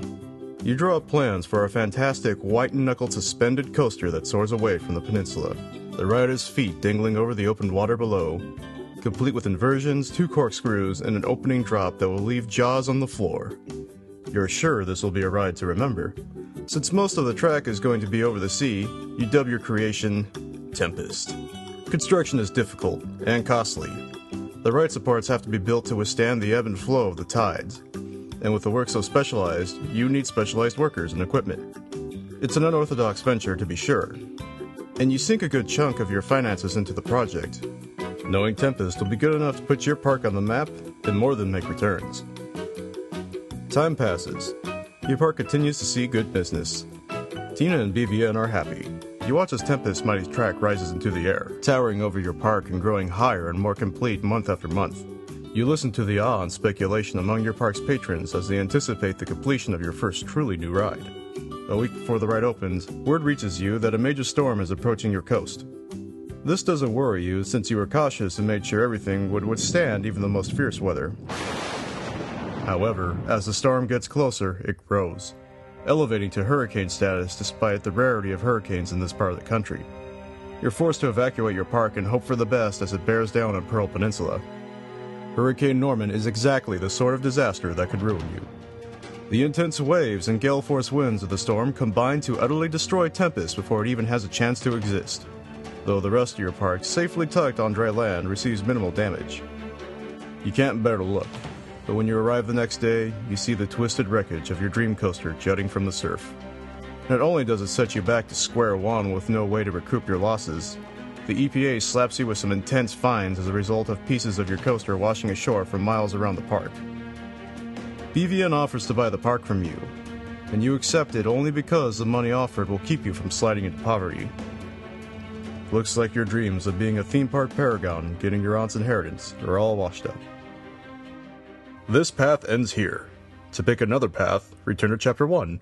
You draw up plans for a fantastic white knuckled suspended coaster that soars away from the peninsula, the rider's feet dangling over the open water below, complete with inversions, two corkscrews, and an opening drop that will leave jaws on the floor. You're sure this will be a ride to remember. Since most of the track is going to be over the sea, you dub your creation Tempest. Construction is difficult and costly. The right supports have to be built to withstand the ebb and flow of the tides. And with the work so specialized, you need specialized workers and equipment. It's an unorthodox venture to be sure. And you sink a good chunk of your finances into the project. Knowing Tempest will be good enough to put your park on the map and more than make returns. Time passes. Your park continues to see good business. Tina and BVN are happy. You watch as Tempest's mighty track rises into the air, towering over your park and growing higher and more complete month after month. You listen to the awe and speculation among your park's patrons as they anticipate the completion of your first truly new ride. A week before the ride opens, word reaches you that a major storm is approaching your coast. This doesn't worry you since you were cautious and made sure everything would withstand even the most fierce weather. However, as the storm gets closer, it grows, elevating to hurricane status despite the rarity of hurricanes in this part of the country. You're forced to evacuate your park and hope for the best as it bears down on Peril Peninsula. Hurricane Norman is exactly the sort of disaster that could ruin you. The intense waves and gale force winds of the storm combine to utterly destroy Tempest before it even has a chance to exist, though the rest of your park, safely tucked on dry land, receives minimal damage. You can't bear to look, but when you arrive the next day, you see the twisted wreckage of your dream coaster jutting from the surf. Not only does it set you back to square one with no way to recoup your losses, the EPA slaps you with some intense fines as a result of pieces of your coaster washing ashore for miles around the park. BVN offers to buy the park from you, and you accept it only because the money offered will keep you from sliding into poverty. Looks like your dreams of being a theme park paragon and getting your aunt's inheritance are all washed up. This path ends here. To pick another path, return to Chapter 1.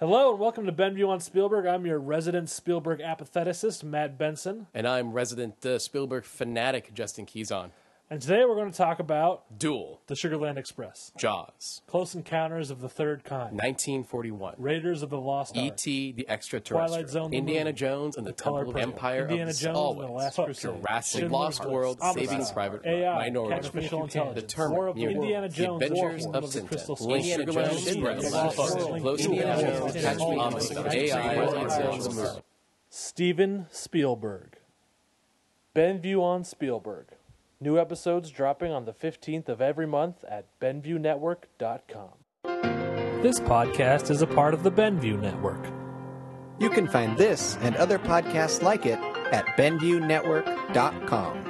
Hello and welcome to Benview on Spielberg. I'm your resident Spielberg apatheticist, Matt Benson. And I'm resident uh, Spielberg fanatic Justin Keyson. And today we're going to talk about Duel, The Sugarland Express, Jaws, Close Encounters of the Third Kind, 1941, Raiders of the Lost Ark, E.T. the Extraterrestrial, Twilight Zone, the Indiana movie, Jones and the, of Purple, Empire Indiana of Jones and the Last Crusade, Jurassic Schindler's Lost List, World, Saving Private AI, Ryan, Minority Artificial Report, Intelligence, The of the Terminator, Indiana The Jones, Adventures of of the Crystal Tintin, Skull, Indiana Jones, Indiana Express, Jones, Lost Indiana Close Jones, Indiana Indiana Jones, Jones, Catch Me Jones, AI, Indiana Indiana Jones, Jones, Steven Spielberg. Benview on Spielberg. New episodes dropping on the 15th of every month at BenviewNetwork.com. This podcast is a part of the Benview Network. You can find this and other podcasts like it at BenviewNetwork.com.